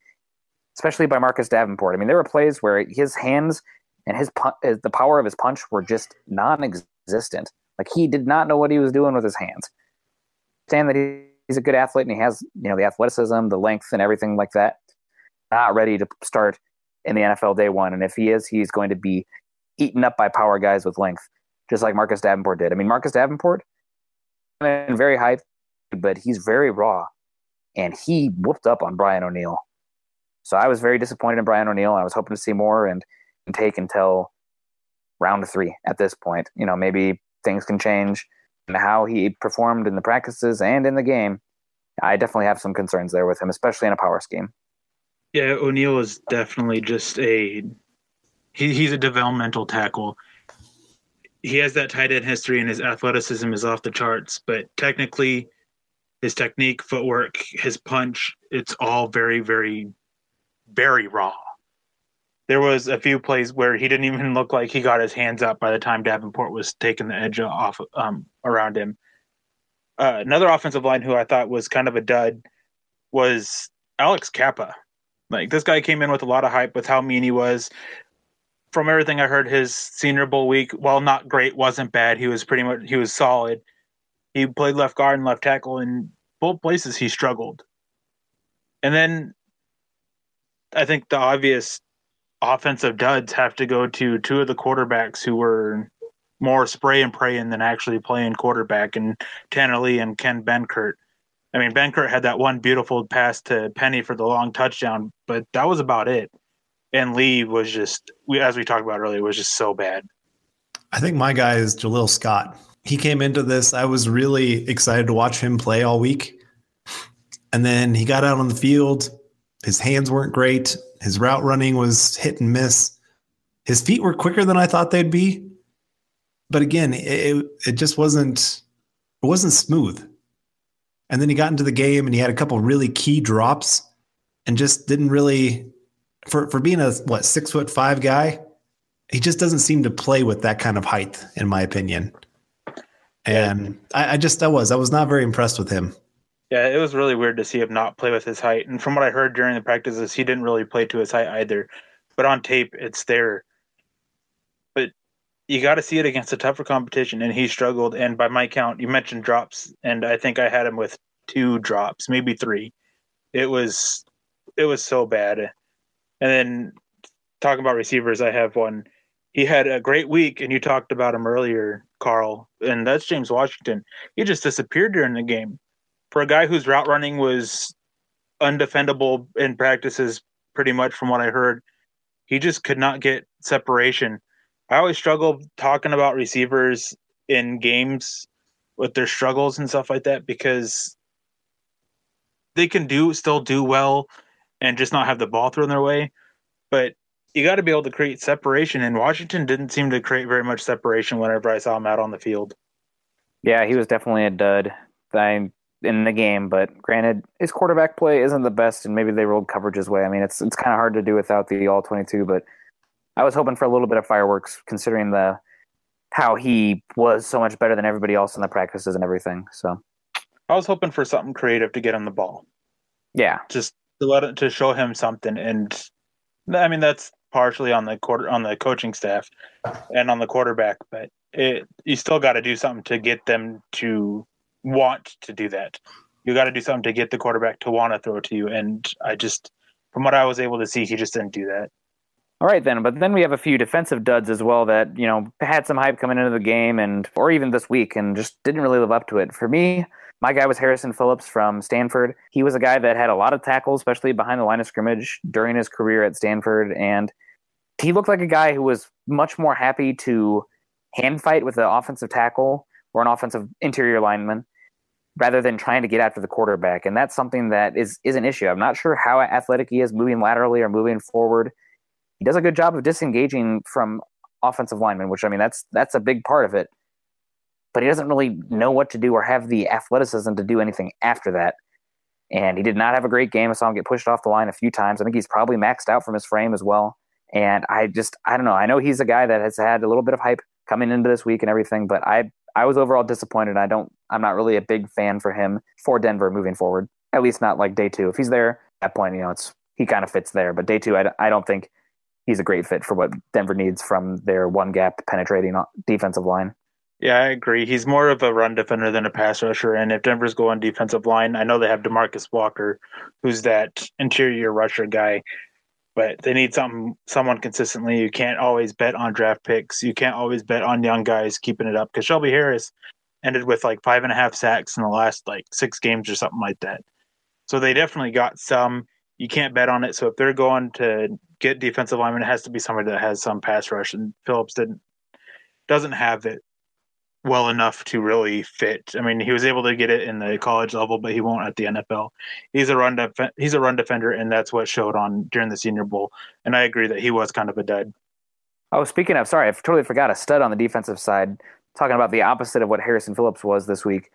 especially by Marcus Davenport. I mean, there were plays where his hands and his the power of his punch were just non-existent. Like he did not know what he was doing with his hands understand that he's a good athlete and he has you know the athleticism, the length, and everything like that. Not ready to start in the NFL day one, and if he is, he's going to be eaten up by power guys with length, just like Marcus Davenport did. I mean, Marcus Davenport, been very high, but he's very raw, and he whooped up on Brian O'Neill. So I was very disappointed in Brian O'Neill. I was hoping to see more and, and take until round three at this point. You know, maybe things can change and how he performed in the practices and in the game, I definitely have some concerns there with him, especially in a power scheme. Yeah, O'Neill is definitely just a he, he's a developmental tackle. He has that tight end history and his athleticism is off the charts, but technically his technique, footwork, his punch, it's all very, very, very raw there was a few plays where he didn't even look like he got his hands up by the time Davenport was taking the edge off um, around him. Uh, another offensive line who I thought was kind of a dud was Alex Cappa. Like this guy came in with a lot of hype with how mean he was. From everything I heard, his Senior Bowl week, while not great, wasn't bad. He was pretty much he was solid. He played left guard and left tackle in both places. He struggled, and then I think the obvious offensive duds have to go to two of the quarterbacks who were more spray and praying than actually playing quarterback, and Tanner Lee and Ken Benkert. I mean, Benkert had that one beautiful pass to Penny for the long touchdown, but that was about it. And Lee was just, we as we talked about earlier, was just so bad. I think my guy is Jaleel Scott. He came into this. I was really excited to watch him play all week. And then he got out on the field. His hands weren't great. His route running was hit and miss. His feet were quicker than I thought they'd be. But again, it, it just wasn't it wasn't smooth. And then he got into the game and he had a couple really key drops and just didn't really for for being a what six foot five guy, he just doesn't seem to play with that kind of height, in my opinion. And I, I just I was I was not very impressed with him. Yeah, it was really weird to see him not play with his height. And from what I heard during the practices, he didn't really play to his height either. But on tape, it's there. But you got to see it against a tougher competition, and he struggled. And by my count, you mentioned drops, and I think I had him with two drops, maybe three. It was it was so bad. And then talking about receivers, I have one. He had a great week, and you talked about him earlier, Carl, and that's James Washington. He just disappeared during the game for a guy whose route running was undefendable in practices, pretty much from what I heard. He just could not get separation. I always struggle talking about receivers in games with their struggles and stuff like that because they can do still do well and just not have the ball thrown their way. But you got to be able to create separation, and Washington didn't seem to create very much separation whenever I saw him out on the field. Yeah, he was definitely a dud in the game, but granted, his quarterback play isn't the best, and maybe they rolled coverage his way. I mean, it's it's kind of hard to do without the all twenty two, but I was hoping for a little bit of fireworks considering the how he was so much better than everybody else in the practices and everything. So I was hoping for something creative to get him the ball. Yeah, just to let to show him something, and I mean that's partially on the quarter on the coaching staff and on the quarterback, but it you still got to do something to get them to want to do that. You got to do something to get the quarterback to want to throw to you, and I just from what I was able to see, he just didn't do that. All right then, but then we have a few defensive duds as well that you know had some hype coming into the game and or even this week and just didn't really live up to it. For me, my guy was Harrison Phillips from Stanford. He was a guy that had a lot of tackles, especially behind the line of scrimmage during his career at Stanford, and he looked like a guy who was much more happy to hand fight with an offensive tackle or an offensive interior lineman rather than trying to get after the quarterback. And that's something that is is an issue. I'm not sure how athletic he is moving laterally or moving forward he does a good job of disengaging from offensive linemen, which I mean that's that's a big part of it. But he doesn't really know what to do or have the athleticism to do anything after that. And he did not have a great game. I saw him get pushed off the line a few times. I think he's probably maxed out from his frame as well. And I just I don't know. I know he's a guy that has had a little bit of hype coming into this week and everything, but I I was overall disappointed. I don't I'm not really a big fan for him for Denver moving forward. At least not like day two. If he's there at that point, you know, it's he kind of fits there. But day two, I, I don't think he's a great fit for what Denver needs from their one gap penetrating defensive line. Yeah, I agree. He's more of a run defender than a pass rusher. And if Denver's going defensive line, I know they have DeMarcus Walker, who's that interior rusher guy, but they need something, someone consistently. You can't always bet on draft picks. You can't always bet on young guys keeping it up because Shelby Harris ended with like five and a half sacks in the last like six games or something like that. So they definitely got some. You can't bet on it. So if they're going to get defensive lineman, it has to be somebody that has some pass rush, and Phillips didn't doesn't have it well enough to really fit. I mean, he was able to get it in the college level, but he won't at the NFL. He's a run def- he's a run defender, and that's what showed on during the Senior Bowl. And I agree that he was kind of a dud. Oh, speaking of, sorry, I totally forgot a stud on the defensive side. Talking about the opposite of what Harrison Phillips was this week.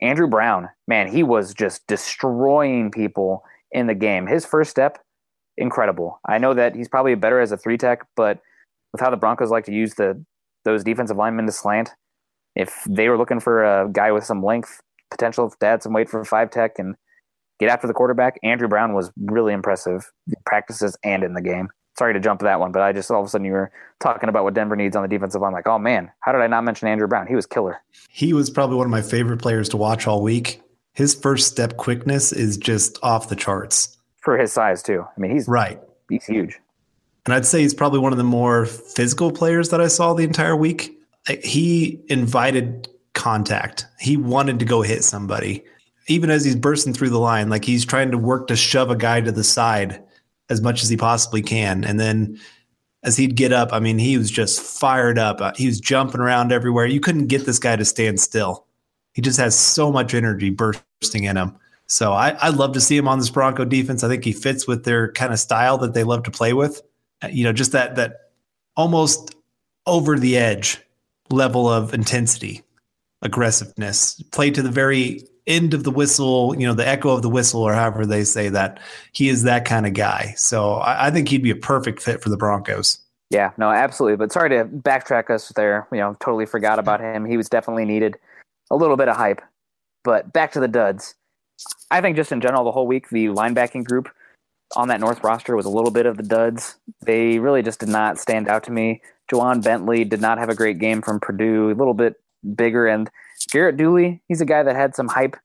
Andrew Brown, man, he was just destroying people in the game. His first step incredible. I know that he's probably better as a three tech, but with how the Broncos like to use the those defensive linemen to slant, if they were looking for a guy with some length potential to add some weight for five tech and get after the quarterback, Andrew Brown was really impressive in practices and in the game. Sorry to jump to that one, but I just all of a sudden you were talking about what Denver needs on the defensive line. Like, oh man, how did I not mention Andrew Brown? He was killer. He was probably one of my favorite players to watch all week. His first step quickness is just off the charts for his size too. I mean, he's right. He's huge. And I'd say he's probably one of the more physical players that I saw the entire week. He invited contact. He wanted to go hit somebody. Even as he's bursting through the line, like he's trying to work to shove a guy to the side as much as he possibly can. And then as he'd get up, I mean, he was just fired up. Uh, he was jumping around everywhere. You couldn't get this guy to stand still. He just has so much energy bursting in him. So I, I'd love to see him on this Bronco defense. I think he fits with their kind of style that they love to play with. Uh, you know, just that that almost over the edge level of intensity, aggressiveness, play to the very end of the whistle, you know, the echo of the whistle, or however they say that. He is that kind of guy. So I, I think he'd be a perfect fit for the Broncos. Yeah, no, absolutely. But sorry to backtrack us there. You know, totally forgot about him. He was definitely needed a little bit of hype. But back to the duds. I think just in general, the whole week, the linebacking group on that North roster was a little bit of the duds. They really just did not stand out to me. Ja'Whaun Bentley did not have a great game from Purdue, a little bit bigger. And Garrett Dooley, he's a guy that had some hype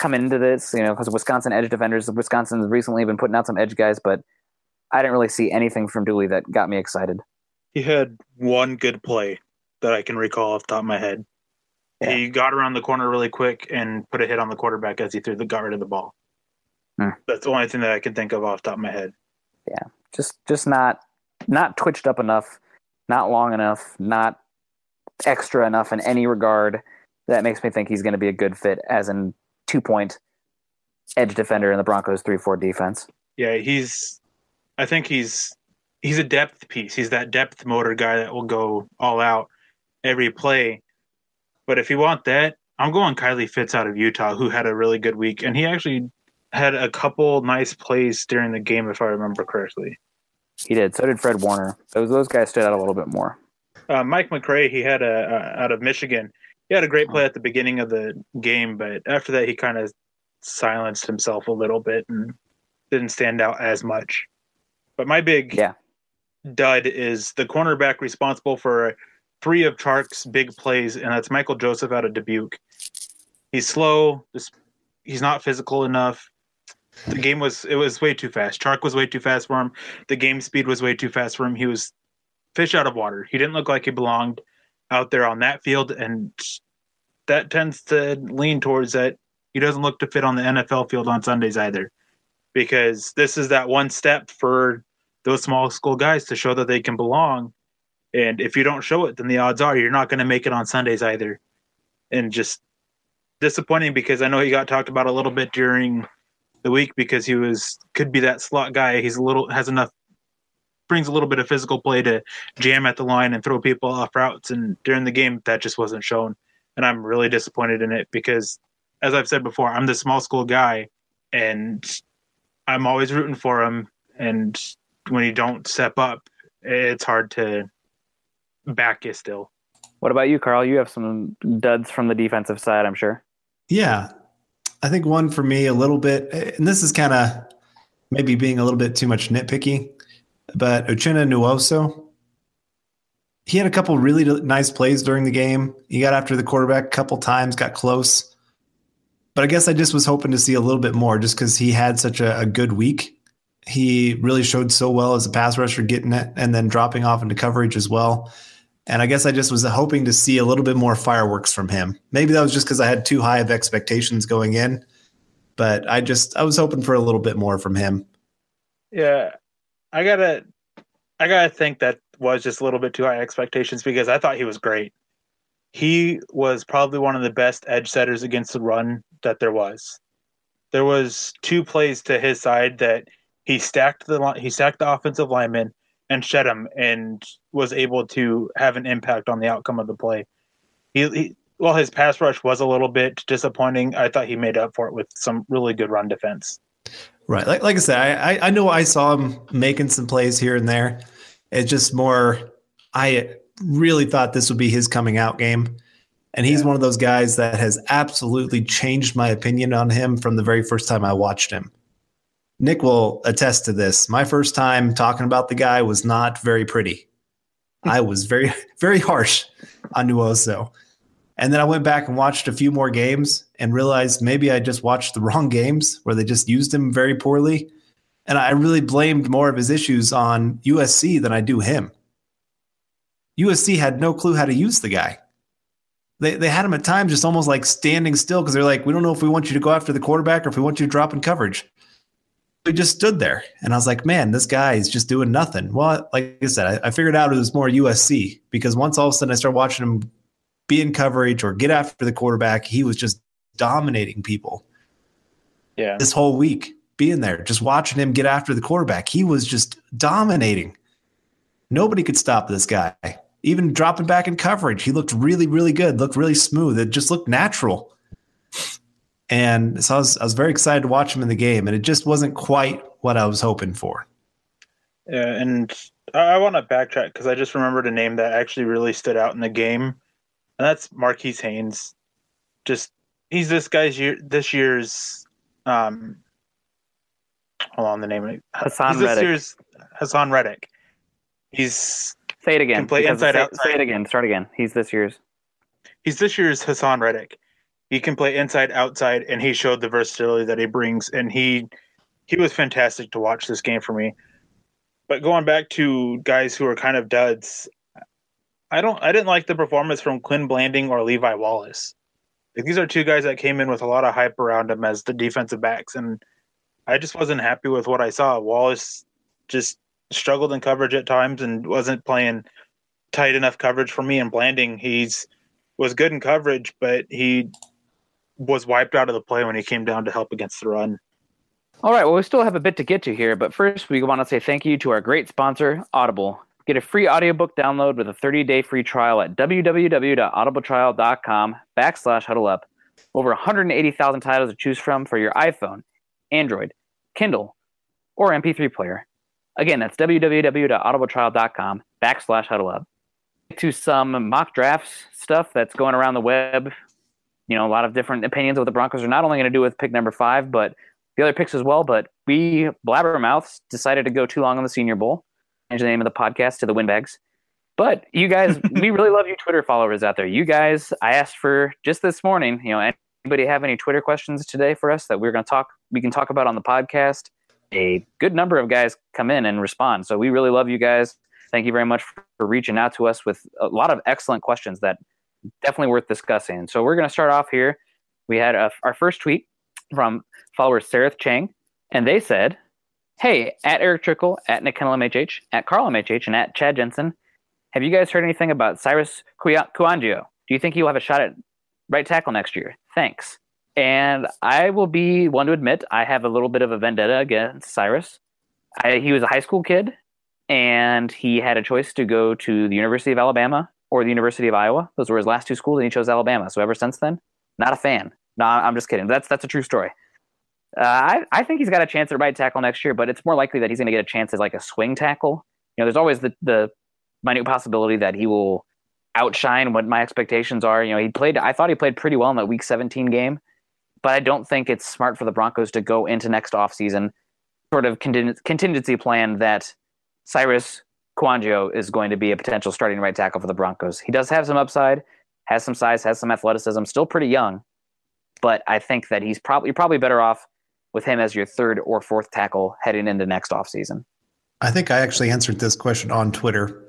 coming into this, you know, because Wisconsin edge defenders, Wisconsin's recently been putting out some edge guys, but I didn't really see anything from Dooley that got me excited. He had one good play that I can recall off the top of my head. Yeah. He got around the corner really quick and put a hit on the quarterback as he threw the got rid of the ball. Hmm. That's the only thing that I can think of off the top of my head. Yeah, just just not not twitched up enough, not long enough, not extra enough in any regard. That makes me think he's going to be a good fit as an two point edge defender in the Broncos three four defense. Yeah, he's. I think he's he's a depth piece. He's that depth motor guy that will go all out every play. But if you want that, I'm going Kylie Fitts out of Utah, who had a really good week, and he actually had a couple nice plays during the game, if I remember correctly. He did. So did Fred Warner. Those those guys stood out a little bit more. Uh, Mike McCray, he had a, a out of Michigan. He had a great play at the beginning of the game, but after that, he kind of silenced himself a little bit and didn't stand out as much. But my big Yeah. dud is the cornerback responsible for three of Chark's big plays, and that's Michael Joseph out of Dubuque. He's slow. He's not physical enough. The game was it was way too fast. Chark was way too fast for him. The game speed was way too fast for him. He was fish out of water. He didn't look like he belonged out there on that field, and that tends to lean towards that he doesn't look to fit on the NFL field on Sundays either, because this is that one step for those small school guys to show that they can belong. And if you don't show it, then the odds are you're not going to make it on Sundays either. And just disappointing because I know he got talked about a little bit during the week because he was could be that slot guy. He's a little has enough brings a little bit of physical play to jam at the line and throw people off routes. And during the game, that just wasn't shown. And I'm really disappointed in it because, as I've said before, I'm the small school guy, and I'm always rooting for him. And when you don't step up, it's hard to back you still. What about you, Carl? You have some duds from the defensive side, I'm sure. Yeah. I think one for me, a little bit, and this is kind of maybe being a little bit too much nitpicky, but Uchenna Nwosu, he had a couple really nice plays during the game. He got after the quarterback a couple times, got close. But I guess I just was hoping to see a little bit more just because he had such a, a good week. He really showed so well as a pass rusher, getting it and then dropping off into coverage as well. And I guess I just was hoping to see a little bit more fireworks from him. Maybe that was just because I had too high of expectations going in, but I just I was hoping for a little bit more from him. Yeah, I gotta, I gotta think that was just a little bit too high expectations because I thought he was great. He was probably one of the best edge setters against the run that there was. There was two plays to his side that he stacked the he stacked the offensive lineman and shed him and was able to have an impact on the outcome of the play. He, he well, his pass rush was a little bit disappointing. I thought he made up for it with some really good run defense. Right. Like, like I said, I, I know I saw him making some plays here and there. It's just more, I really thought this would be his coming out game. And he's Yeah. one of those guys that has absolutely changed my opinion on him from the very first time I watched him. Nick will attest to this. My first time talking about the guy was not very pretty. I was very, very harsh on Nwosu. And then I went back and watched a few more games and realized maybe I just watched the wrong games where they just used him very poorly. And I really blamed more of his issues on USC than I do him. USC had no clue how to use the guy. They, they had him at times just almost like standing still because they're like, we don't know if we want you to go after the quarterback or if we want you to drop in coverage. We just stood there. And I was like, man, this guy is just doing nothing. Well, like I said, I, I figured out it was more USC because once all of a sudden I started watching him be in coverage or get after the quarterback, he was just dominating people Yeah. this whole week, being there, just watching him get after the quarterback. He was just dominating. Nobody could stop this guy. Even dropping back in coverage, he looked really, really good, looked really smooth. It just looked natural. And so I was, I was very excited to watch him in the game, and it just wasn't quite what I was hoping for. Yeah, and I, I want to backtrack because I just remembered a name that actually really stood out in the game, and that's Marquis Haynes. Just he's this guy's year, this year's. Um, hold on, the name of it. Haason he's this Reddick. year's Haason Reddick. He's Say it again. Can play inside, say, outside. Say it again. Start again. He's this year's. he's this year's Haason Reddick. He can play inside, outside, and he showed the versatility that he brings, and he he was fantastic to watch this game for me. But going back to guys who are kind of duds, I don't I didn't like the performance from Quin Blanding or Levi Wallace. Like, these are two guys that came in with a lot of hype around them as the defensive backs, and I just wasn't happy with what I saw. Wallace just struggled in coverage at times and wasn't playing tight enough coverage for me. And Blanding, he's was good in coverage, but he was wiped out of the play when he came down to help against the run. All right, well, we still have a bit to get to here, but first we want to say thank you to our great sponsor, Audible. Get a free audiobook download with a 30-day free trial at www.audibletrial.com backslash huddle up. Over 180,000 titles to choose from for your iPhone, Android, Kindle, or MP3 player. Again, that's www.audibletrial.com backslash huddle up. To some mock drafts stuff that's going around the web. You know, a lot of different opinions of what the Broncos are not only going to do with pick number five, but the other picks as well. But we, Blabbermouths, decided to go too long on the Senior Bowl. Change the name of the podcast to the Windbags. But you guys, we really love you Twitter followers out there. You guys, I asked for just this morning, you know, anybody have any Twitter questions today for us that we're going to talk, we can talk about on the podcast? A good number of guys come in and respond. So we really love you guys. Thank you very much for reaching out to us with a lot of excellent questions that definitely worth discussing. So we're going to start off here. We had a, our first tweet from follower Sareth Chang, and they said, Hey, at Erick Trickel, at Nick Kendell MHH, at Carl MHH, and at Chad Jensen, have you guys heard anything about Cyrus Kouandjio? Do you think he will have a shot at right tackle next year? Thanks. And I will be one to admit I have a little bit of a vendetta against Cyrus. I, he was a high school kid, and he had a choice to go to the University of Alabama or the University of Iowa. Those were his last two schools, and he chose Alabama. So ever since then, not a fan. No, I'm just kidding. That's that's a true story. Uh, I, I think he's got a chance at right tackle next year, but it's more likely that he's going to get a chance as like a swing tackle. You know, there's always the the minute possibility that he will outshine what my expectations are. You know, he played. I thought he played pretty well in that Week 17 game, but I don't think it's smart for the Broncos to go into next offseason sort of contingency plan that Cyrus Kouandjio is going to be a potential starting right tackle for the Broncos. He does have some upside, has some size, has some athleticism, still pretty young, but I think that he's probably you're probably better off with him as your third or fourth tackle heading into next offseason. I think I actually answered this question on Twitter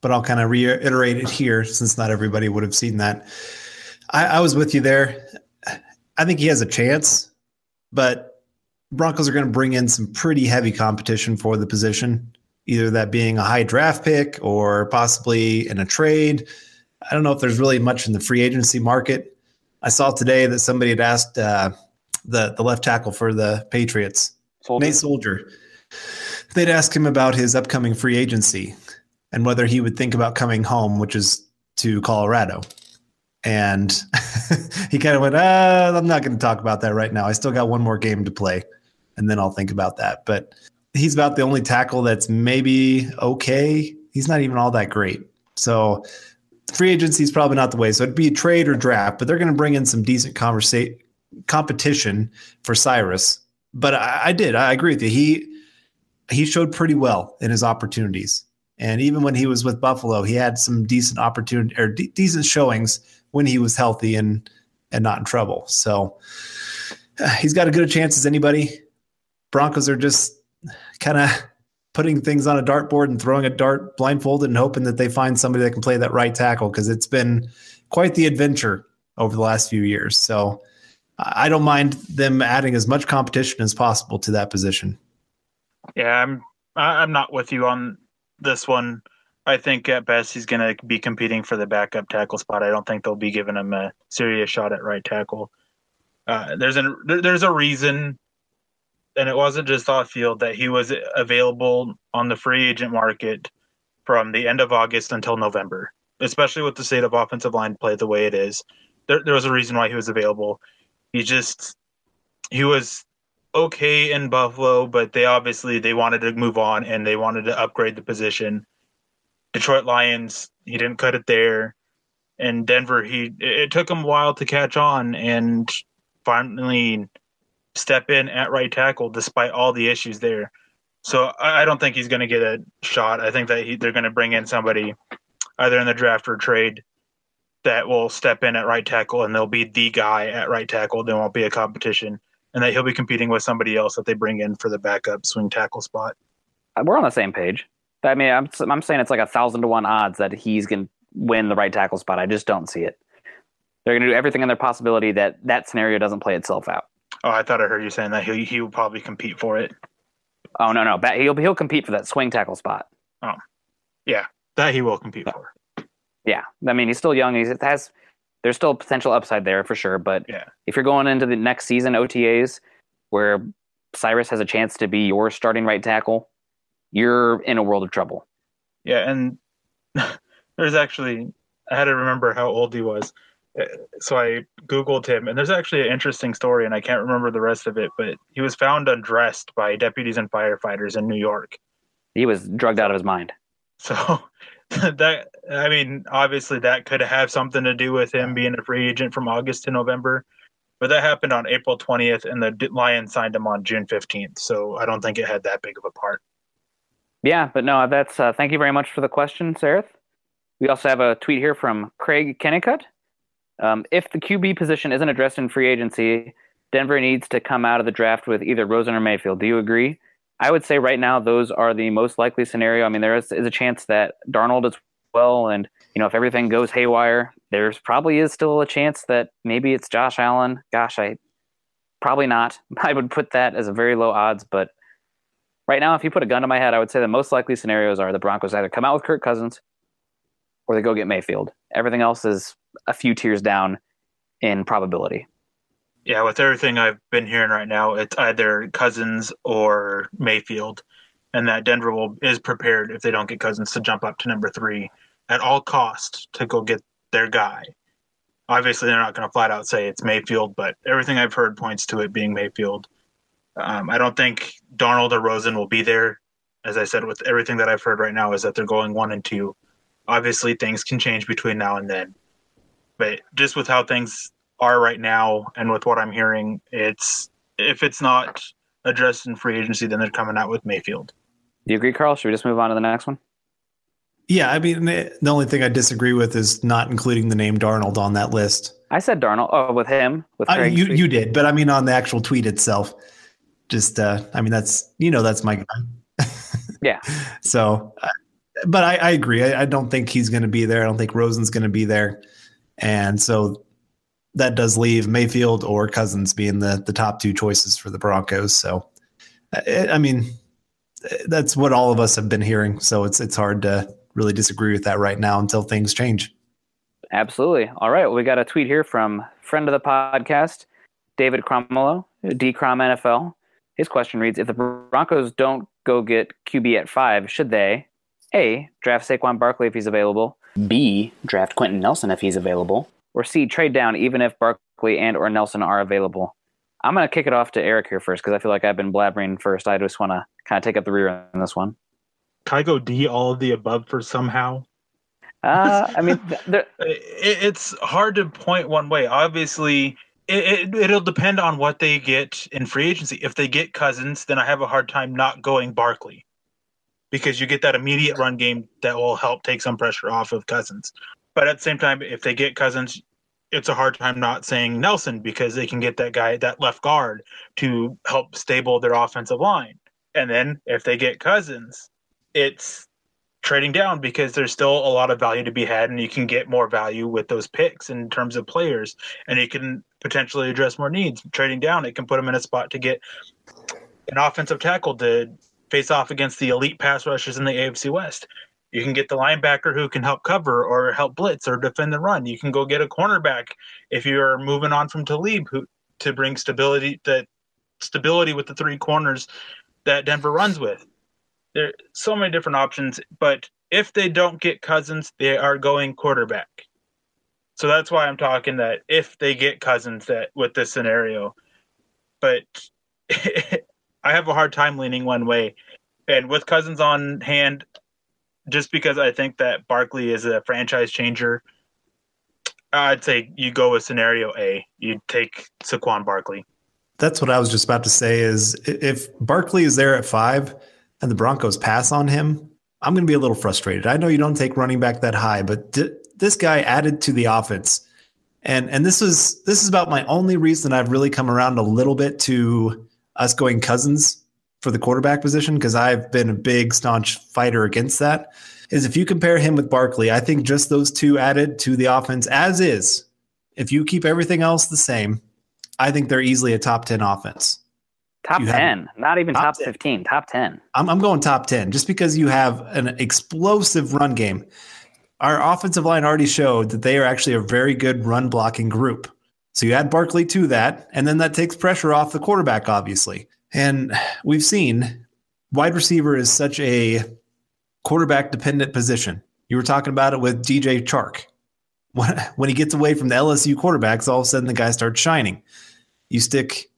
but I'll kind of reiterate it here since not everybody would have seen that. I, I was with you there. I think he has a chance, but Broncos are going to bring in some pretty heavy competition for the position, either that being a high draft pick or possibly in a trade. I don't know if there's really much in the free agency market. I saw today that somebody had asked uh, the the left tackle for the Patriots, Solder. Nate Solder. They'd ask him about his upcoming free agency, and whether he would think about coming home, which is to Colorado. And he kind of went, uh, I'm not going to talk about that right now. I still got one more game to play, and then I'll think about that. But he's about the only tackle that's maybe okay. He's not even all that great. So free agency is probably not the way. So it'd be a trade or draft, but they're going to bring in some decent conversa- competition for Cyrus. But I, I did. I agree with you. He he showed pretty well in his opportunities. And even when he was with Buffalo, he had some decent opportunity or de- decent showings when he was healthy and and not in trouble. So he's got as good a chance as anybody. Broncos are just kind of putting things on a dartboard and throwing a dart blindfolded and hoping that they find somebody that can play that right tackle because it's been quite the adventure over the last few years. So I don't mind them adding as much competition as possible to that position. Yeah, I'm I'm not with you on this one, I think at best he's going to be competing for the backup tackle spot. I don't think they'll be giving him a serious shot at right tackle. Uh, there's a there's a reason, and it wasn't just off field that he was available on the free agent market from the end of August until November, especially with the state of offensive line play the way it is. There, there was a reason why he was available. He just he was okay in Buffalo, but they obviously they wanted to move on and they wanted to upgrade the position. Detroit Lions, he didn't cut it there. And Denver, he it took him a while to catch on and finally step in at right tackle despite all the issues there. So I don't think he's going to get a shot. I think that he, they're going to bring in somebody either in the draft or trade that will step in at right tackle and they'll be the guy at right tackle. There won't be a competition and that he'll be competing with somebody else that they bring in for the backup swing tackle spot. Uh, we're on the same page. I mean, I'm I'm saying it's like a thousand to one odds that he's going to win the right tackle spot. I just don't see it. They're going to do everything in their possibility that that scenario doesn't play itself out. Oh, I thought I heard you saying that he he will probably compete for it. Oh no, no, he'll he'll compete for that swing tackle spot. Oh, yeah, that he will compete for. Yeah, I mean he's still young. He's it has there's still potential upside there for sure. But Yeah. if you're going into the next season OTAs where Cyrus has a chance to be your starting right tackle, you're in a world of trouble. Yeah, and there's actually I had to remember how old he was, so I googled him, and there's actually an interesting story, and I can't remember the rest of it, but he was found undressed by deputies and firefighters in New York. He was drugged out of his mind. So that I mean, obviously that could have something to do with him being a free agent from August to November. But that happened on April 20th, and the Lions signed him on June 15th. So I don't think it had that big of a part. Yeah, but no, that's uh, thank you very much for the question, Sarah. We also have a tweet here from Craig Kennicott. Um, if the QB position isn't addressed in free agency, Denver needs to come out of the draft with either Rosen or Mayfield. Do you agree? I would say right now those are the most likely scenario. I mean, there is, is a chance that Darnold as well, and you know if everything goes haywire, there's probably is still a chance that maybe it's Josh Allen. Gosh, I probably not. I would put that as a very low odds, but right now, if you put a gun to my head, I would say the most likely scenarios are the Broncos either come out with Kirk Cousins or they go get Mayfield. Everything else is a few tiers down in probability. Yeah, with everything I've been hearing right now, it's either Cousins or Mayfield, and that Denver will is prepared if they don't get Cousins to jump up to number three at all cost to go get their guy. Obviously, they're not going to flat out say it's Mayfield, but everything I've heard points to it being Mayfield. Um, I don't think Darnold or Rosen will be there. As I said, with everything that I've heard right now, is that they're going one and two. Obviously, things can change between now and then, but just with how things are right now and with what I'm hearing, it's if it's not addressed in free agency, then they're coming out with Mayfield. Do you agree, Carl? Should we just move on to the next one? Yeah, I mean, the only thing I disagree with is not including the name Darnold on that list. I said Darnold. Oh, with him, with I, Craig. you you did, but I mean on the actual tweet itself. Just, uh, I mean, that's you know that's my guy. Yeah. So, uh, but I, I agree. I, I don't think he's going to be there. I don't think Rosen's going to be there, and so that does leave Mayfield or Cousins being the the top two choices for the Broncos. So, I, mean, that's what all of us have been hearing. So it's it's hard to really disagree with that right now until things change. Absolutely. All right. Well, we got a tweet here from friend of the podcast, David Cromwell, D Crom NFL. His question reads If the Broncos don't go get QB at five, should they A, draft Saquon Barkley if he's available, B, draft Quenton Nelson if he's available, or C, trade down even if Barkley and or Nelson are available? I'm going to kick it off to Eric here first because I feel like I've been blabbering first. I just want to kind of take up the rear in this one. Can I go D all of the above for somehow? Uh, I mean, It, it's hard to point one way. Obviously, it, it, it'll depend on what they get in free agency. If they get Cousins, then I have a hard time not going Barkley because you get that immediate run game that will help take some pressure off of Cousins. But at the same time, if they get Cousins, it's a hard time not saying Nelson because they can get that guy, that left guard, to help stable their offensive line. And then if they get Cousins, it's trading down because there's still a lot of value to be had, and you can get more value with those picks in terms of players, and you can potentially address more needs. Trading down, it can put them in a spot to get an offensive tackle to face off against the elite pass rushers in the AFC West. You can get the linebacker who can help cover or help blitz or defend the run. You can go get a cornerback if you're moving on from Talib who to bring stability that stability with the three corners that Denver runs with. There are so many different options, but if they don't get Cousins, they are going quarterback. So that's why I'm talking that if they get Cousins that with this scenario, but I have a hard time leaning one way. And with Cousins on hand, just because I think that Barkley is a franchise changer, I'd say you go with scenario A. You take Saquon Barkley. That's what I was just about to say. Is if Barkley is there at five and the Broncos pass on him, I'm going to be a little frustrated. I know you don't take running back that high, but d- this guy added to the offense, and and this is this is about my only reason I've really come around a little bit to us going Cousins for the quarterback position because I've been a big staunch fighter against that. Is if you compare him with Barkley, I think just those two added to the offense as is. If you keep everything else the same, I think they're easily a top 10 offense. Top You 10, not even Top top, 10. 15, top 10. I'm, I'm going top 10 just because you have an explosive run game. Our offensive line already showed that they are actually a very good run blocking group. So you add Barkley to that, and then that takes pressure off the quarterback, obviously. And we've seen wide receiver is such a quarterback dependent position. You were talking about it with DJ Chark. When, he gets away from the LSU quarterbacks, all of a sudden the guy starts shining. You stick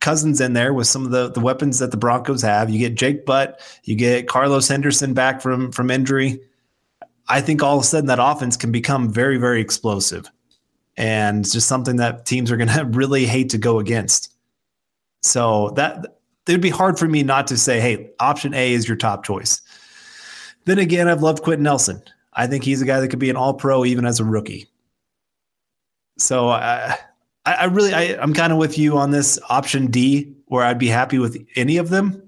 Cousins in there with some of the, the weapons that the Broncos have. You get Jake Butt, you get Carlos Henderson back from from injury. I think all of a sudden that offense can become very, very explosive. And just something that teams are gonna really hate to go against. So that it would be hard for me not to say, hey, option A is your top choice. Then again, I've loved Quenton Nelson. I think he's a guy that could be an all pro even as a rookie. So uh, I, I really, I, I'm kind of with you on this option D, where I'd be happy with any of them.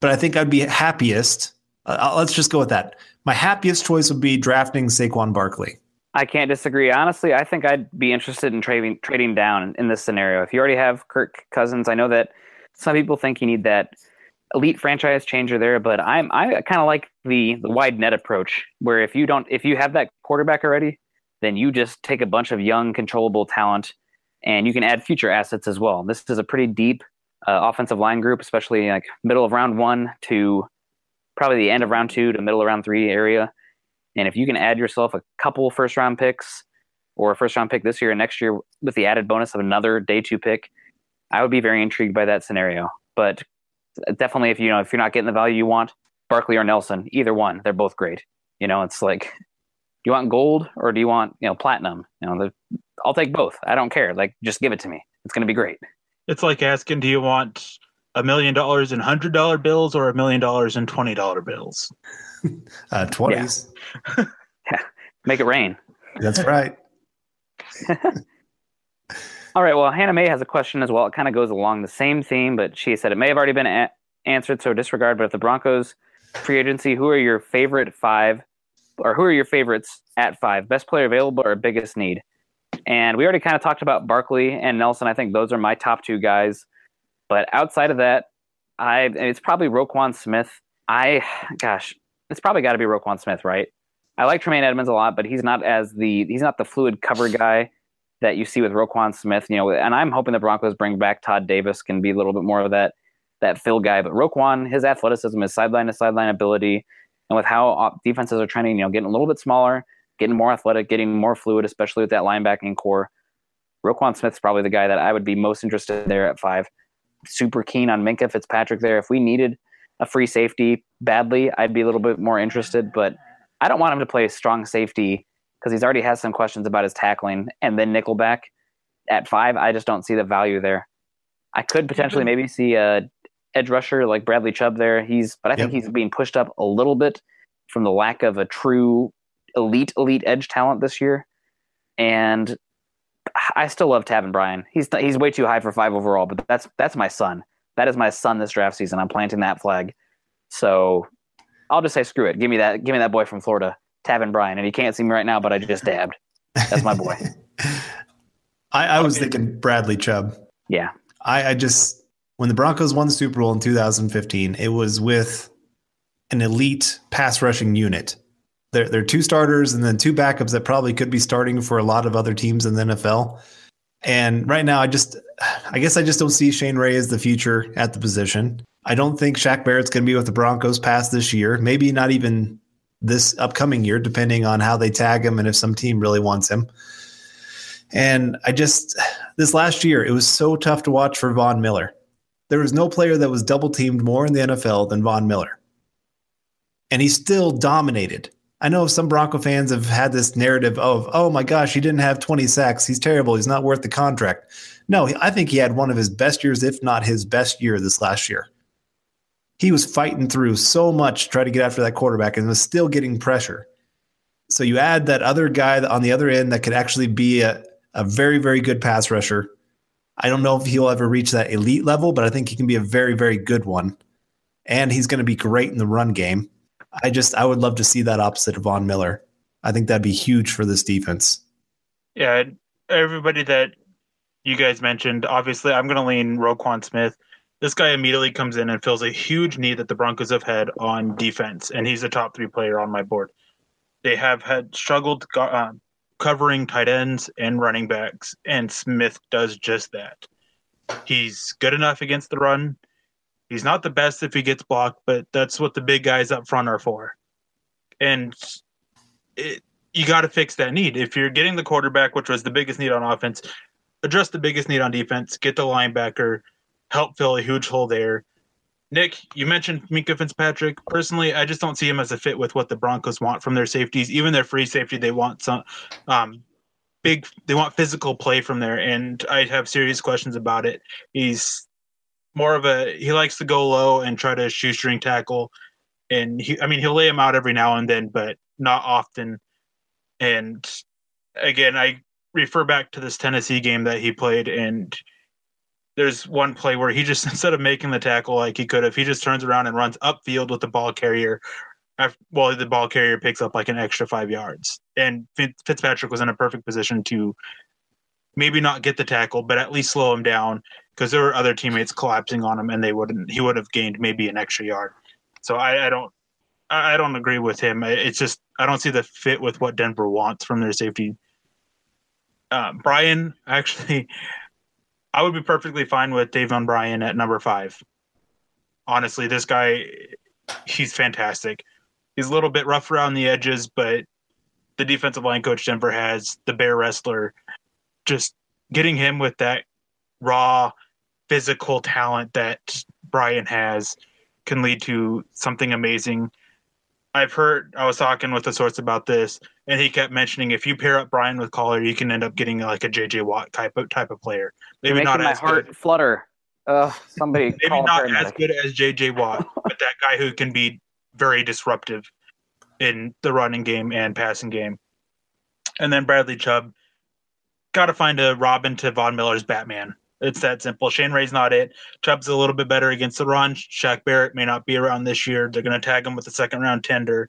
But I think I'd be happiest. Uh, let's just go with that. My happiest choice would be drafting Saquon Barkley. I can't disagree. Honestly, I think I'd be interested in trading trading down in this scenario. If you already have Kirk Cousins, I know that some people think you need that elite franchise changer there, but I'm I kind of like the the wide net approach, where if you don't if you have that quarterback already, then you just take a bunch of young, controllable talent, and you can add future assets as well. This is a pretty deep uh, offensive line group, especially like middle of round one to probably the end of round two to middle of round three area. And if you can add yourself a couple first round picks or a first round pick this year and next year with the added bonus of another day two pick, I would be very intrigued by that scenario. But definitely, if you know if you're not getting the value you want, Barkley or Nelson, either one, they're both great. You know, it's like, do you want gold or do you want you know platinum? You know, I'll take both. I don't care. Like, just give it to me. It's going to be great. It's like asking, do you want a million dollars in hundred dollar bills or a million dollars in twenty dollar bills? Uh, 20s. Make it rain. That's right. All right. Well, Hannah May has a question as well. It kind of goes along the same theme, but she said it may have already been a- answered, so disregard. But if the Broncos free agency, who are your favorite five, or who are your favorites at five? Best player available or biggest need? And we already kind of talked about Barkley and Nelson. I think those are my top two guys. But outside of that, I it's probably Roquan Smith. I gosh, it's probably got to be Roquan Smith, right? I like Tremaine Edmunds a lot, but he's not as the he's not the fluid cover guy that you see with Roquan Smith. You know, and I'm hoping the Broncos bring back Todd Davis can be a little bit more of that that fill guy. But Roquan, his athleticism, his sideline to sideline ability, and with how defenses are trending, you know, getting a little bit smaller, getting more athletic, getting more fluid, especially with that linebacking core. Roquan Smith's probably the guy that I would be most interested in there at five. Super keen on Minkah Fitzpatrick there. If we needed a free safety badly, I'd be a little bit more interested. But I don't want him to play strong safety because he's already has some questions about his tackling and then nickelback at five. I just don't see the value there. I could potentially maybe see a edge rusher like Bradley Chubb there. He's, but I think Yep. he's being pushed up a little bit from the lack of a true elite elite edge talent this year. And I still love Taven Bryan. He's he's way too high for five overall, but that's that's my son. That is my son this draft season. I'm planting that flag. So I'll just say screw it. Give me that give me that boy from Florida, Taven Bryan. And he can't see me right now, but I just dabbed. That's my boy. I, I was thinking Bradley Chubb. Yeah. I, I just when the Broncos won the Super Bowl in 2015, it was with an elite pass rushing unit. There are two starters and then two backups that probably could be starting for a lot of other teams in the NFL. And right now, I just, I guess I just don't see Shane Ray as the future at the position. I don't think Shaq Barrett's going to be with the Broncos past this year. Maybe not even this upcoming year, depending on how they tag him and if some team really wants him. And I just, this last year, it was so tough to watch for Von Miller. There was no player that was double teamed more in the NFL than Von Miller. And he still dominated. I know some Bronco fans have had this narrative of, oh my gosh, he didn't have 20 sacks. He's terrible. He's not worth the contract. No, I think he had one of his best years, if not his best year this last year. He was fighting through so much to try to get after that quarterback and was still getting pressure. So you add that other guy on the other end that could actually be a, a very, very good pass rusher. I don't know if he'll ever reach that elite level, but I think he can be a very, very good one. And he's going to be great in the run game. I just, I would love to see that opposite of Von Miller. I think that'd be huge for this defense. Yeah, everybody that you guys mentioned, obviously, I'm going to lean Roquan Smith. This guy immediately comes in and fills a huge need that the Broncos have had on defense, and he's a top three player on my board. They have had struggled uh, covering tight ends and running backs, and Smith does just that. He's good enough against the run. He's not the best if he gets blocked, but that's what the big guys up front are for. And it, you got to fix that need. If you're getting the quarterback, which was the biggest need on offense, address the biggest need on defense, get the linebacker, help fill a huge hole there. Nick, you mentioned Minkah Fitzpatrick. Personally, I just don't see him as a fit with what the Broncos want from their safeties. Even their free safety, they want some um, big. They want physical play from there, and I have serious questions about it. He's more of a he likes to go low and try to shoestring tackle, and he, I mean, he'll lay him out every now and then, but not often. And again, I refer back to this Tennessee game that he played, and there's one play where he just instead of making the tackle like he could have, he just turns around and runs upfield with the ball carrier. Well, the ball carrier picks up like an extra five yards, and Fitzpatrick was in a perfect position to maybe not get the tackle, but at least slow him down because there were other teammates collapsing on him, and they wouldn't. He would have gained maybe an extra yard. So I, I don't, I don't agree with him. It's just I don't see the fit with what Denver wants from their safety. Uh, Bryan actually I would be perfectly fine with Taven Bryan at number five. Honestly, this guy, he's fantastic. He's a little bit rough around the edges, but the defensive line coach Denver has, the bear wrestler, just getting him with that raw physical talent that Bryan has can lead to something amazing. I've heard I was talking with a source about this, and he kept mentioning if you pair up Bryan with Kollar, you can end up getting like a JJ Watt type of type of player. Maybe not my as heart good. flutter. Uh, somebody maybe not as good as JJ Watt, but that guy who can be very disruptive in the running game and passing game. And then Bradley Chubb, got to find a Robin to Von Miller's Batman. It's that simple. Shane Ray's not it. Chubb's a little bit better against the run. Shaq Barrett may not be around this year. They're going to tag him with a second round tender.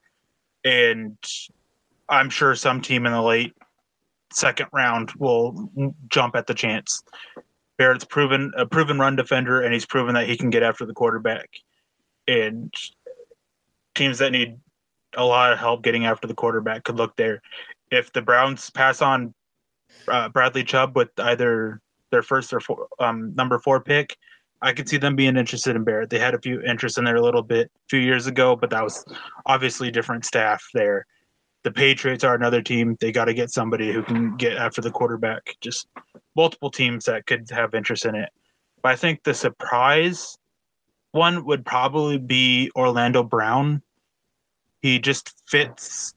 And I'm sure some team in the late second round will jump at the chance. Barrett's proven a proven run defender, and he's proven that he can get after the quarterback. And teams that need a lot of help getting after the quarterback could look there. If the Browns pass on uh, Bradley Chubb with either their first or four, um, number four pick, I could see them being interested in Barrett. They had a few interest in there a little bit a few years ago, but that was obviously different staff there. The Patriots are another team. They got to get somebody who can get after the quarterback. Just multiple teams that could have interest in it. But I think the surprise one would probably be Orlando Brown. He just fits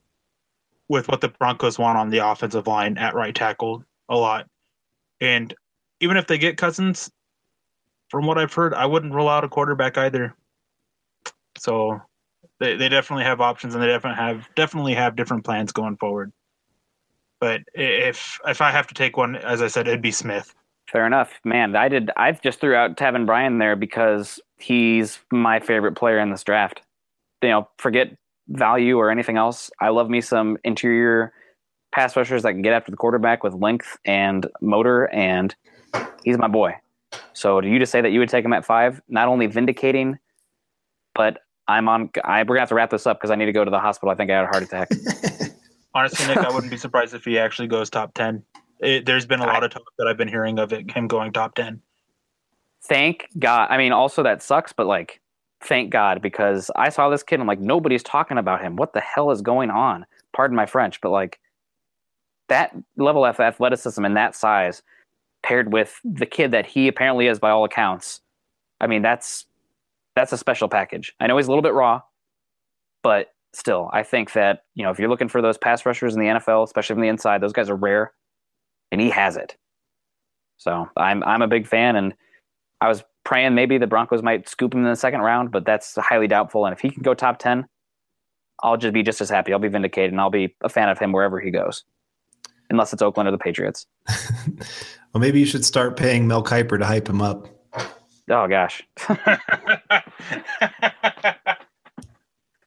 with what the Broncos want on the offensive line at right tackle a lot. And even if they get Cousins, from what I've heard, I wouldn't rule out a quarterback either. So they, they definitely have options and they definitely have definitely have different plans going forward. But if if I have to take one, as I said, it'd be Smith. Fair enough, man. I did. I just threw out Taven Bryan there because he's my favorite player in this draft. You know, forget value or anything else. I love me some interior pass rushers that can get after the quarterback with length and motor, and he's my boy. So, do you just say that you would take him at five? Not only vindicating, but I'm on. I, we're gonna have to wrap this up because I need to go to the hospital. I think I had a heart attack. Honestly, Nick, I wouldn't be surprised if he actually goes top ten. It, there's been a lot I, of talk that I've been hearing of it, him going top ten. Thank God. I mean, also that sucks, but like, thank God because I saw this kid. I'm like, nobody's talking about him. What the hell is going on? Pardon my French, but like that level of athleticism and that size paired with the kid that he apparently is by all accounts. I mean, that's that's a special package. I know he's a little bit raw, but still, I think that you know if you're looking for those pass rushers in the NFL, especially from the inside, those guys are rare, and he has it. So I'm I'm a big fan, and I was praying maybe the Broncos might scoop him in the second round, but that's highly doubtful. And if he can go top ten, I'll just be just as happy. I'll be vindicated, and I'll be a fan of him wherever he goes, unless it's Oakland or the Patriots. well, maybe you should start paying Mel Kiper to hype him up. Oh gosh.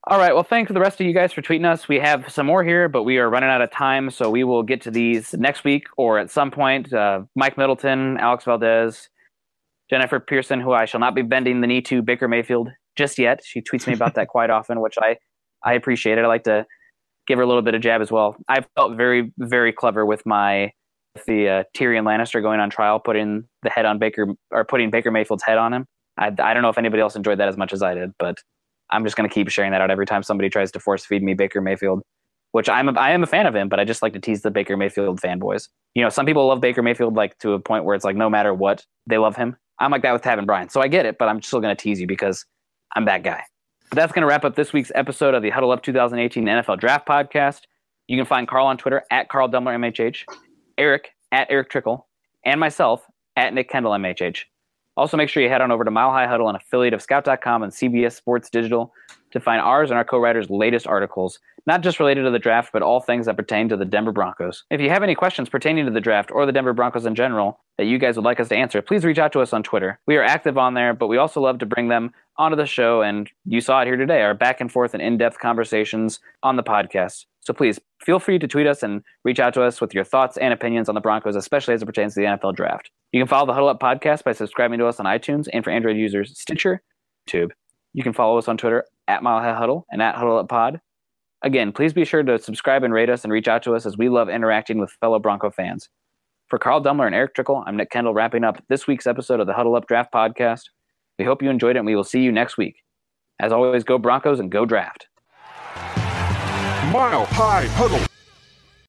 All right. Well, thanks to the rest of you guys for tweeting us. We have some more here, but we are running out of time, so we will get to these next week or at some point. Uh, Mike Middleton, Alex Valdez, Jennifer Pearson, who I shall not be bending the knee to, Baker Mayfield just yet. She tweets me about that quite often, which I I appreciate it. I like to give her a little bit of jab as well. I felt very very clever with my with the uh, Tyrion Lannister going on trial, putting the head on Baker or putting Baker Mayfield's head on him. I, I don't know if anybody else enjoyed that as much as I did, but I'm just going to keep sharing that out every time somebody tries to force feed me Baker Mayfield, which I'm a, I am a fan of him, but I just like to tease the Baker Mayfield fanboys. You know, some people love Baker Mayfield like to a point where it's like no matter what, they love him. I'm like that with Taven Bryan, so I get it, but I'm still going to tease you because I'm that guy. But that's going to wrap up this week's episode of the Huddle Up 2018 NFL Draft Podcast. You can find Carl on Twitter at Carl Dummler MHH, Erick at Erick Trickel, and myself at Nick Kendell MHH. Also, make sure you head on over to Mile High Huddle, an affiliate of Scout.com and CBS Sports Digital, to find ours and our co writers' latest articles, not just related to the draft, but all things that pertain to the Denver Broncos. If you have any questions pertaining to the draft or the Denver Broncos in general that you guys would like us to answer, please reach out to us on Twitter. We are active on there, but we also love to bring them onto the show. And you saw it here today our back and forth and in depth conversations on the podcast. So please feel free to tweet us and reach out to us with your thoughts and opinions on the Broncos, especially as it pertains to the NFL draft. You can follow the Huddle Up podcast by subscribing to us on iTunes and for Android users, Stitcher, Tube. You can follow us on Twitter at Mile High Huddle and at Huddle Up Pod. Again, please be sure to subscribe and rate us and reach out to us as we love interacting with fellow Bronco fans. For Carl Dummler and Erick Trickel, I'm Nick Kendell wrapping up this week's episode of the Huddle Up Draft Podcast. We hope you enjoyed it and we will see you next week. As always, go Broncos and go draft. Mile High Huddle.